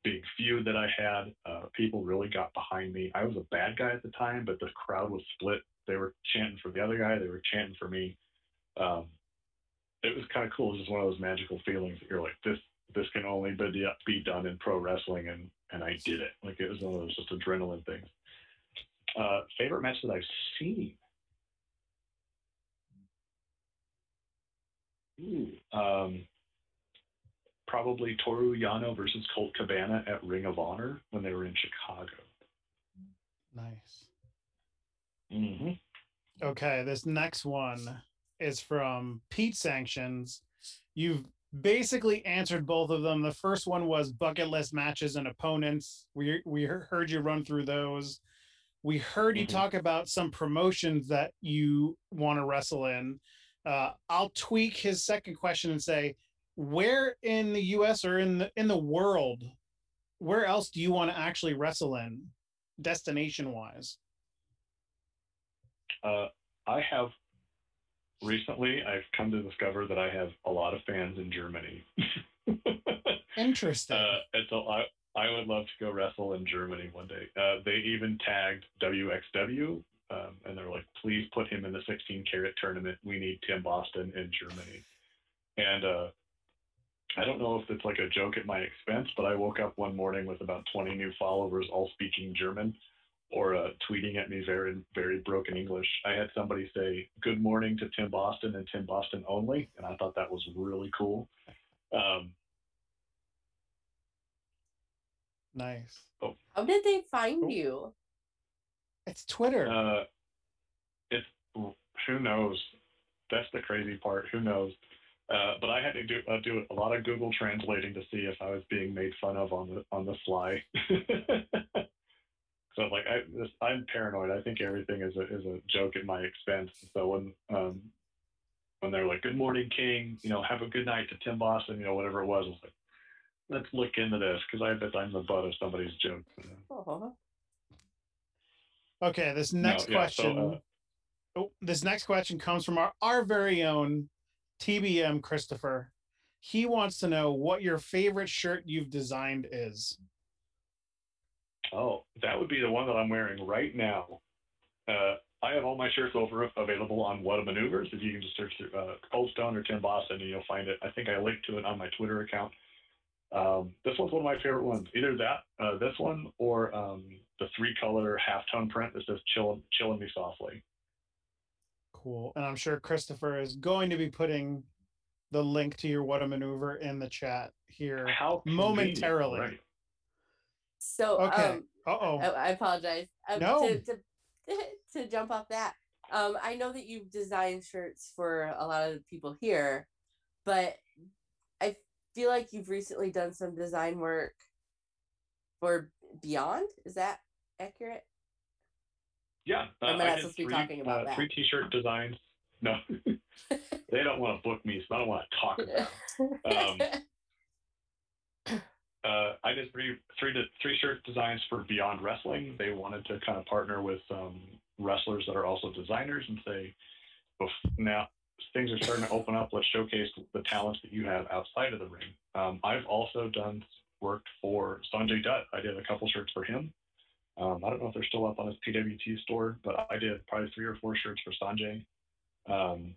[SPEAKER 2] big feud that I had. Uh, people really got behind me. I was a bad guy at the time, but the crowd was split. They were chanting for the other guy. They were chanting for me. Um, it was kind of cool. It was just one of those magical feelings that you're like, this this can only be be done in pro wrestling, and and I did it. Like it was one of those just adrenaline things. Uh, favorite match that I've seen. Ooh, um, probably Toru Yano versus Colt Cabana at Ring of Honor when they were in Chicago.
[SPEAKER 3] nice.
[SPEAKER 2] Mm-hmm.
[SPEAKER 3] okay this next one is from pete sanctions. You've basically answered both of them. The first one was bucket list matches and opponents. We we heard you run through those. We heard you
[SPEAKER 2] Mhm.
[SPEAKER 3] talk about some promotions that you want to wrestle in uh, i'll tweak his second question and say where in the us or in the in the world where else do you want to actually wrestle in destination wise
[SPEAKER 2] Uh, I have recently I've come to discover that I have a lot of fans in Germany.
[SPEAKER 3] interesting
[SPEAKER 2] uh, and so I I would love to go wrestle in Germany one day. Uh, they even tagged WXW, um, and they're like, please put him in the 16 carat tournament. We need Tim Boston in Germany. And uh, I don't know if it's like a joke at my expense, but I woke up one morning with about 20 new followers, all speaking German or uh, tweeting at me very, very broken English. I had somebody say, Good morning to Tim Boston and Tim Boston only. And I thought that was really cool. Um,
[SPEAKER 3] Nice.
[SPEAKER 1] How did they find
[SPEAKER 3] Oh.
[SPEAKER 1] you?
[SPEAKER 3] It's Twitter.
[SPEAKER 2] uh, it's who knows. That's the crazy part. Who knows? Uh, but I had to do uh, do a lot of Google translating to see if I was being made fun of on the on the fly. so like I this, I'm paranoid. I think everything is a is a joke at my expense. So when um, when they're like, "Good morning, King," you know, "Have a good night to Tim Boston," you know, whatever it was, I was like, "Let's look into this," because I bet I'm the butt of somebody's joke.
[SPEAKER 1] Aw.
[SPEAKER 3] Okay, this
[SPEAKER 2] No,
[SPEAKER 3] next
[SPEAKER 2] yeah, so,
[SPEAKER 3] question.
[SPEAKER 2] uh,
[SPEAKER 3] oh, this next question comes from our, our very own TBM Christopher. He wants to know what your favorite shirt you've designed is.
[SPEAKER 2] Oh, that would be the one that I'm wearing right now. Uh, I have all my shirts over available on What a Maneuvers. If you can just search through uh, Cold Stone or Tim Boston, and you'll find it. I think I linked to it on my Twitter account. Um, this one's one of my favorite ones. Either that, uh, this one, or um, the three color halftone print that says "Chill, chilling me softly."
[SPEAKER 3] Cool. And I'm sure Christopher is going to be putting the link to your What a Maneuver in the chat here.
[SPEAKER 2] How
[SPEAKER 3] Momentarily.
[SPEAKER 2] right?
[SPEAKER 1] So
[SPEAKER 3] Okay.
[SPEAKER 1] um,
[SPEAKER 3] Uh oh.
[SPEAKER 1] I, I apologize. Um,
[SPEAKER 3] No.
[SPEAKER 1] To, to, to jump off that, um, I know that you've designed shirts for a lot of people here, but I feel like you've recently done some design work for Beyond. Is that accurate?
[SPEAKER 2] Yeah, uh,
[SPEAKER 1] Or am I
[SPEAKER 2] I
[SPEAKER 1] not supposed to be talking about
[SPEAKER 2] uh,
[SPEAKER 1] that?
[SPEAKER 2] three T-shirt designs. No, they don't want to book me, so I don't want to talk about. it. Um, uh, I did three, three, to, three shirt designs for Beyond Wrestling. They wanted to kind of partner with um, wrestlers that are also designers and say, "Bef- now things are starting to open up. Let's showcase the talents that you have outside of the ring. Um, I've also done work for Sanjay Dutt. I did a couple shirts for him. Um, I don't know if they're still up on his PWT store, but I did probably three or four shirts for Sanjay. Um,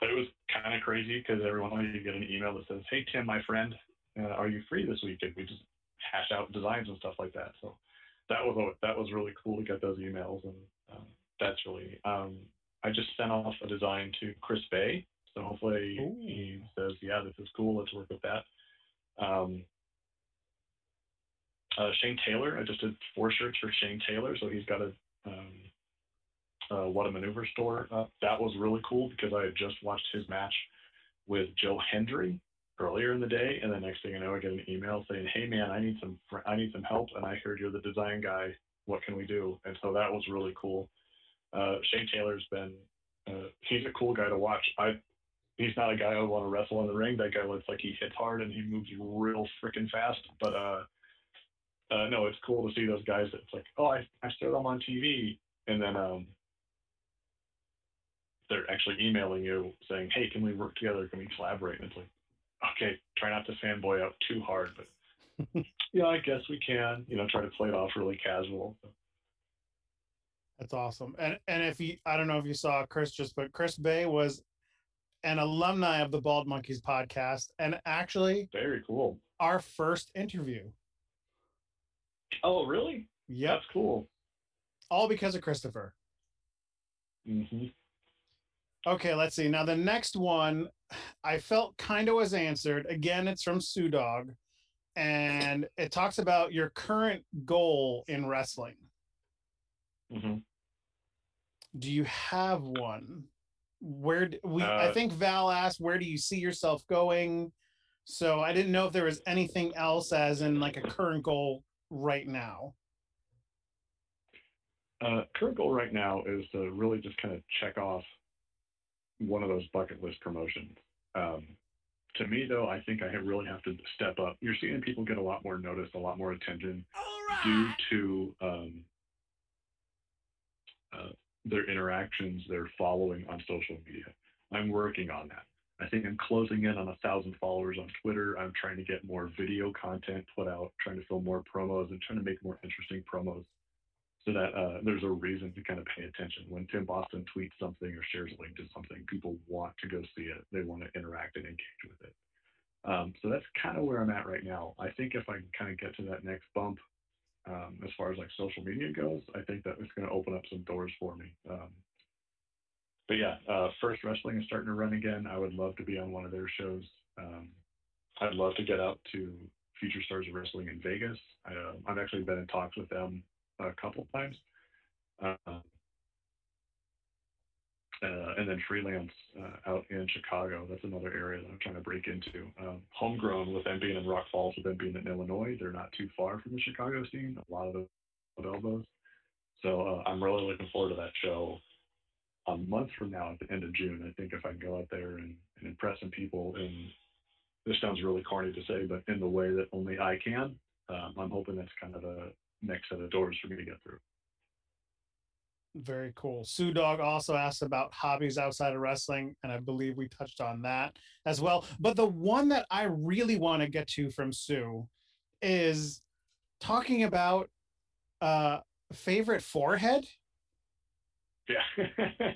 [SPEAKER 2] but it was kind of crazy because every once in you get an email that says, "Hey Tim, my friend, uh, are you free this weekend?" We just hash out designs and stuff like that. So that was that was really cool to get those emails, and um, that's really. Um, I just sent off a design to Chris Bay, so hopefully
[SPEAKER 3] Ooh.
[SPEAKER 2] he says, "Yeah, this is cool. Let's work with that." Um, uh, Shane Taylor, I just did four shirts for Shane Taylor, so he's got a um, uh, What a Maneuver store. Uh, that was really cool because I had just watched his match with Joe Hendry earlier in the day, and the next thing I know, I get an email saying, "Hey man, I need some fr- I need some help, and I heard you're the design guy. What can we do?" And so that was really cool. Uh, Shane Taylor's been uh, he's a cool guy to watch. I he's not a guy I would want to wrestle in the ring. That guy looks like he hits hard and he moves real freaking fast. But uh, uh, no, it's cool to see those guys. It's like, oh, I I saw them on TV, and then um, they're actually emailing you saying, hey, can we work together? Can we collaborate? And it's like, okay, try not to fanboy out too hard, but yeah, I guess we can. You know, try to play it off really casual.
[SPEAKER 3] That's awesome. And and if you I don't know if you saw Chris just but Chris Bay was an alumni of the Bald Monkeys podcast and actually
[SPEAKER 2] Very cool.
[SPEAKER 3] our first interview.
[SPEAKER 2] Oh, really?
[SPEAKER 3] Yep.
[SPEAKER 2] That's cool.
[SPEAKER 3] All because of Christopher.
[SPEAKER 2] hmm
[SPEAKER 3] Okay, let's see. Now the next one I felt kind of was answered. Again, it's from Sudog and it talks about your current goal in wrestling.
[SPEAKER 2] hmm
[SPEAKER 3] Do you have one? Where d- we I
[SPEAKER 2] Uh,
[SPEAKER 3] think Val asked where do you see yourself going? So I didn't know if there was anything else as in like a current goal right now.
[SPEAKER 2] Uh, current goal right now is to really just kind of check off one of those bucket list promotions. Um, to me, though, I think I really have to step up. You're seeing people get a lot more notice, a lot more attention due to um, uh, their interactions, their following on social media. I'm working on that. I think I'm closing in on a thousand followers on Twitter. I'm trying to get more video content put out, trying to film more promos, and trying to make more interesting promos so that uh, there's a reason to kind of pay attention. When Tim Boston tweets something or shares a link to something, people want to go see it. They want to interact and engage with it. Um, so that's kind of where I'm at right now. I think if I can kind of get to that next bump, um, as far as like social media goes, I think that it's going to open up some doors for me. Um, but yeah, uh, First Wrestling is starting to run again. I would love to be on one of their shows. Um, I'd love to get out to Future Stars of Wrestling in Vegas. I, uh, I've actually been in talks with them a couple times. Uh, uh, and then freelance uh, out in Chicago. That's another area that I'm trying to break into. Um, homegrown with them being in Rock Falls, with them being in Illinois, they're not too far from the Chicago scene. A lot of elbows. So uh, I'm really looking forward to that show. A month from now, at the end of June, I think if I can go out there and, and impress some people and this sounds really corny to say, but in the way that only I can, um, I'm hoping that's kind of the next set of doors for me to get through.
[SPEAKER 3] Very cool. Sue Dog also asked about hobbies outside of wrestling, and I believe we touched on that as well. But the one that I really want to get to from Sue is talking about uh favorite forehead.
[SPEAKER 2] Yeah.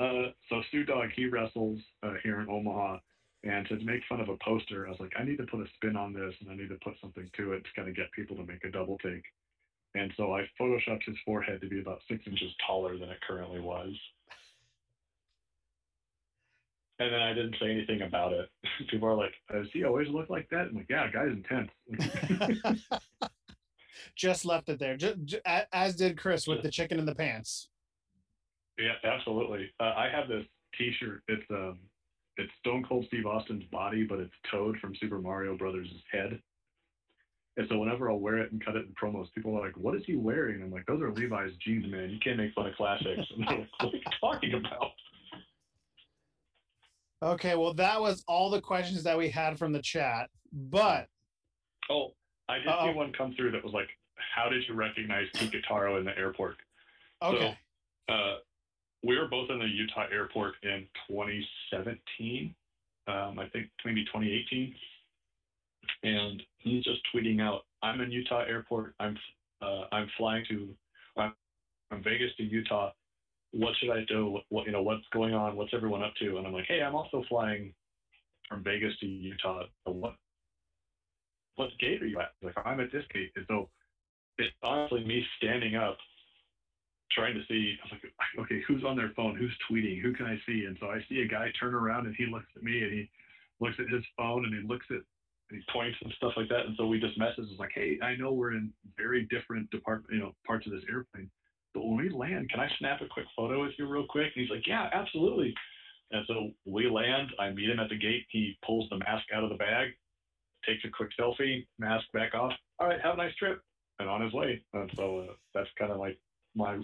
[SPEAKER 2] uh, so Sue Dog, he wrestles uh, here in Omaha, and to make fun of a poster, I was like, I need to put a spin on this, and I need to put something to it to kind of get people to make a double take. And so I photoshopped his forehead to be about six inches taller than it currently was. And then I didn't say anything about it. People are like, "Does he always look like that?" I'm like, "Yeah, guy's intense."
[SPEAKER 3] just left it there, just, as did Chris with the chicken in the pants.
[SPEAKER 2] Yeah, absolutely. Uh, I have this T-shirt. It's um, it's Stone Cold Steve Austin's body, but it's Toad from Super Mario Brothers' head. And so whenever I'll wear it and cut it in promos, people are like, "What is he wearing?" And I'm like, "Those are Levi's jeans, man. You can't make fun of classics." And they're like, "What are you talking about?"
[SPEAKER 3] Okay, well, that was all the questions that we had from the chat. But
[SPEAKER 2] oh, I did Uh-oh. see one come through that was like, "How did you recognize Kikutaro in the airport?"
[SPEAKER 3] Okay.
[SPEAKER 2] So, uh, we were both in the Utah airport in 2017, um, I think maybe 2018 and he's just tweeting out, "I'm in Utah airport. I'm uh, I'm flying to I'm from Vegas to Utah. What should I do? What, you know what's going on? What's everyone up to?" And I'm like, "Hey, I'm also flying from Vegas to Utah. So what what gate are you at?" Like, "I'm at this gate." And so it's honestly me standing up trying to see, I was like, okay, who's on their phone? Who's tweeting? Who can I see? And so I see a guy turn around and he looks at me and he looks at his phone and he looks at points and stuff like that. And so we just messaged, like, hey, I know we're in very different department, you know, parts of this airplane, but when we land, can I snap a quick photo with you real quick? And he's like, yeah, absolutely. And so we land. I meet him at the gate. He pulls the mask out of the bag, takes a quick selfie, mask back off. All right, have a nice trip, and on his way. And so uh, that's kind of like my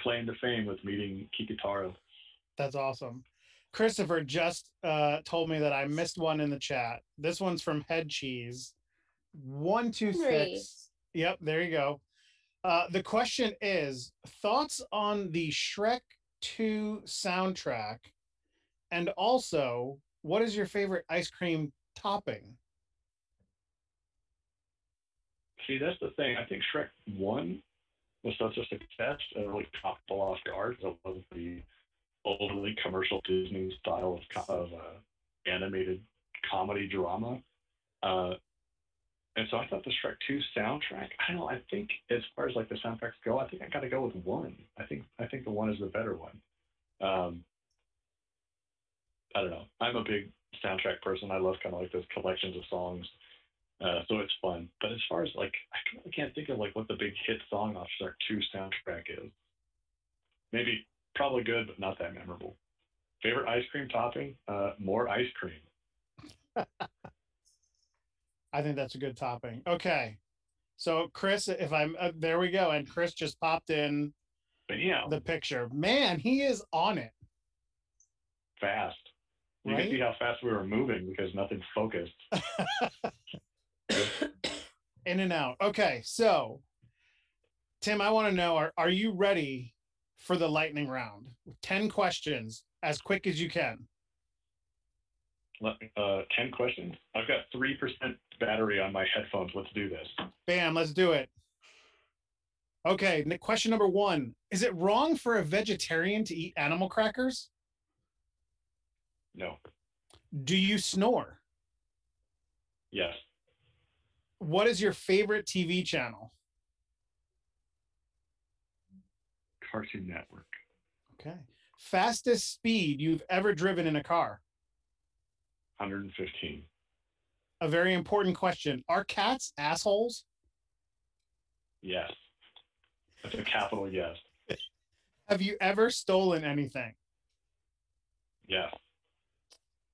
[SPEAKER 2] claim to fame with meeting Kikutaro.
[SPEAKER 3] That's awesome. Christopher just uh, told me that I missed one in the chat. This one's from Head Cheese. One, two, six. Yep, there you go. Uh, the question is thoughts on the Shrek 2 soundtrack, and also, what is your favorite ice cream topping?
[SPEAKER 2] See, that's the thing. I think Shrek 1 was such a success and really caught people off guard. It was the overly commercial Disney style of, of uh, animated comedy drama. Uh, and so I thought the Shrek 2 soundtrack, I don't know, I think as far as like the soundtracks go, I think I got to go with one. I think I think the one is the better one. Um, I don't know. I'm a big soundtrack person. I love kind of like those collections of songs. Uh, so it's fun. But as far as like, I can't think of like what the big hit song off Shrek 2 soundtrack is. Maybe probably good, but not that memorable. Favorite ice cream topping? Uh, more ice cream.
[SPEAKER 3] I think that's a good topping. Okay. So Chris, if I'm uh, there, we go. And Chris just popped in
[SPEAKER 2] Bam.
[SPEAKER 3] the picture. Man, he is on it.
[SPEAKER 2] Fast. You right? can see how fast we were moving because nothing's focused.
[SPEAKER 3] in and out. Okay, so Tim, I want to know: Are are you ready for the lightning round. 10 questions as quick as you can.
[SPEAKER 2] Uh, 10 questions? I've got 3% battery on my headphones. Let's do this.
[SPEAKER 3] Bam, let's do it. Okay, question number one Is it wrong for a vegetarian to eat animal crackers?
[SPEAKER 2] No.
[SPEAKER 3] Do you snore?
[SPEAKER 2] Yes.
[SPEAKER 3] What is your favorite TV channel?
[SPEAKER 2] Cartoon Network.
[SPEAKER 3] Okay. Fastest speed you've ever driven in a car?
[SPEAKER 2] 115.
[SPEAKER 3] A very important question. Are cats assholes?
[SPEAKER 2] Yes. That's a capital yes.
[SPEAKER 3] Have you ever stolen anything?
[SPEAKER 2] Yes.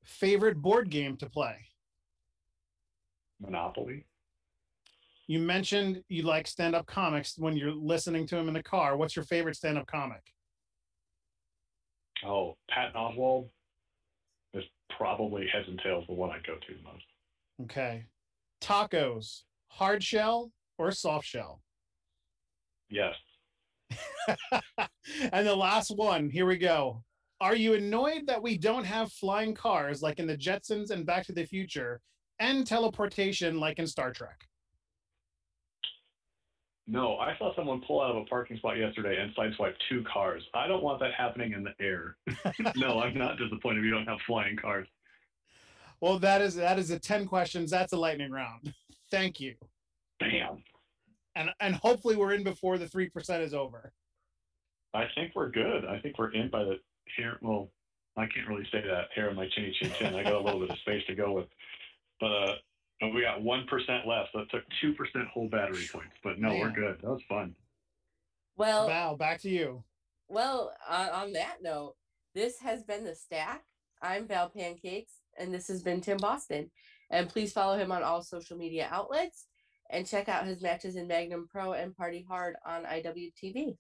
[SPEAKER 3] Favorite board game to play?
[SPEAKER 2] Monopoly.
[SPEAKER 3] You mentioned you like stand up comics when you're listening to them in the car. What's your favorite stand up comic?
[SPEAKER 2] Oh, Patton Oswalt is probably heads and tails the one I go to the most.
[SPEAKER 3] Okay. Tacos, hard shell or soft shell?
[SPEAKER 2] Yes.
[SPEAKER 3] and the last one, here we go. Are you annoyed that we don't have flying cars like in the Jetsons and Back to the Future and teleportation like in Star Trek?
[SPEAKER 2] No, I saw someone pull out of a parking spot yesterday and sideswipe two cars. I don't want that happening in the air. no, I'm not disappointed we don't have flying cars.
[SPEAKER 3] Well, that is that is a 10 questions. That's a lightning round. Thank you.
[SPEAKER 2] Bam.
[SPEAKER 3] And and hopefully we're in before the 3% is over.
[SPEAKER 2] I think we're good. I think we're in by the hair. Well, I can't really say that hair on my chinny chin chin. I got a little bit of space to go with, but uh, we got one percent left. So it took two percent whole battery points. But no, we're good. That was fun.
[SPEAKER 1] Well,
[SPEAKER 3] Val, back to you.
[SPEAKER 1] well. On, on that note, this has been the Stack. I'm Val Pancakes, and this has been Tim Boston. And please follow him on all social media outlets, and check out his matches in Magnum Pro and Party Hard on IWTV.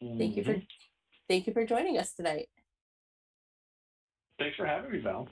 [SPEAKER 1] Thank you for
[SPEAKER 2] Mhm.
[SPEAKER 1] thank you for joining us tonight.
[SPEAKER 2] Thanks for having me, Val.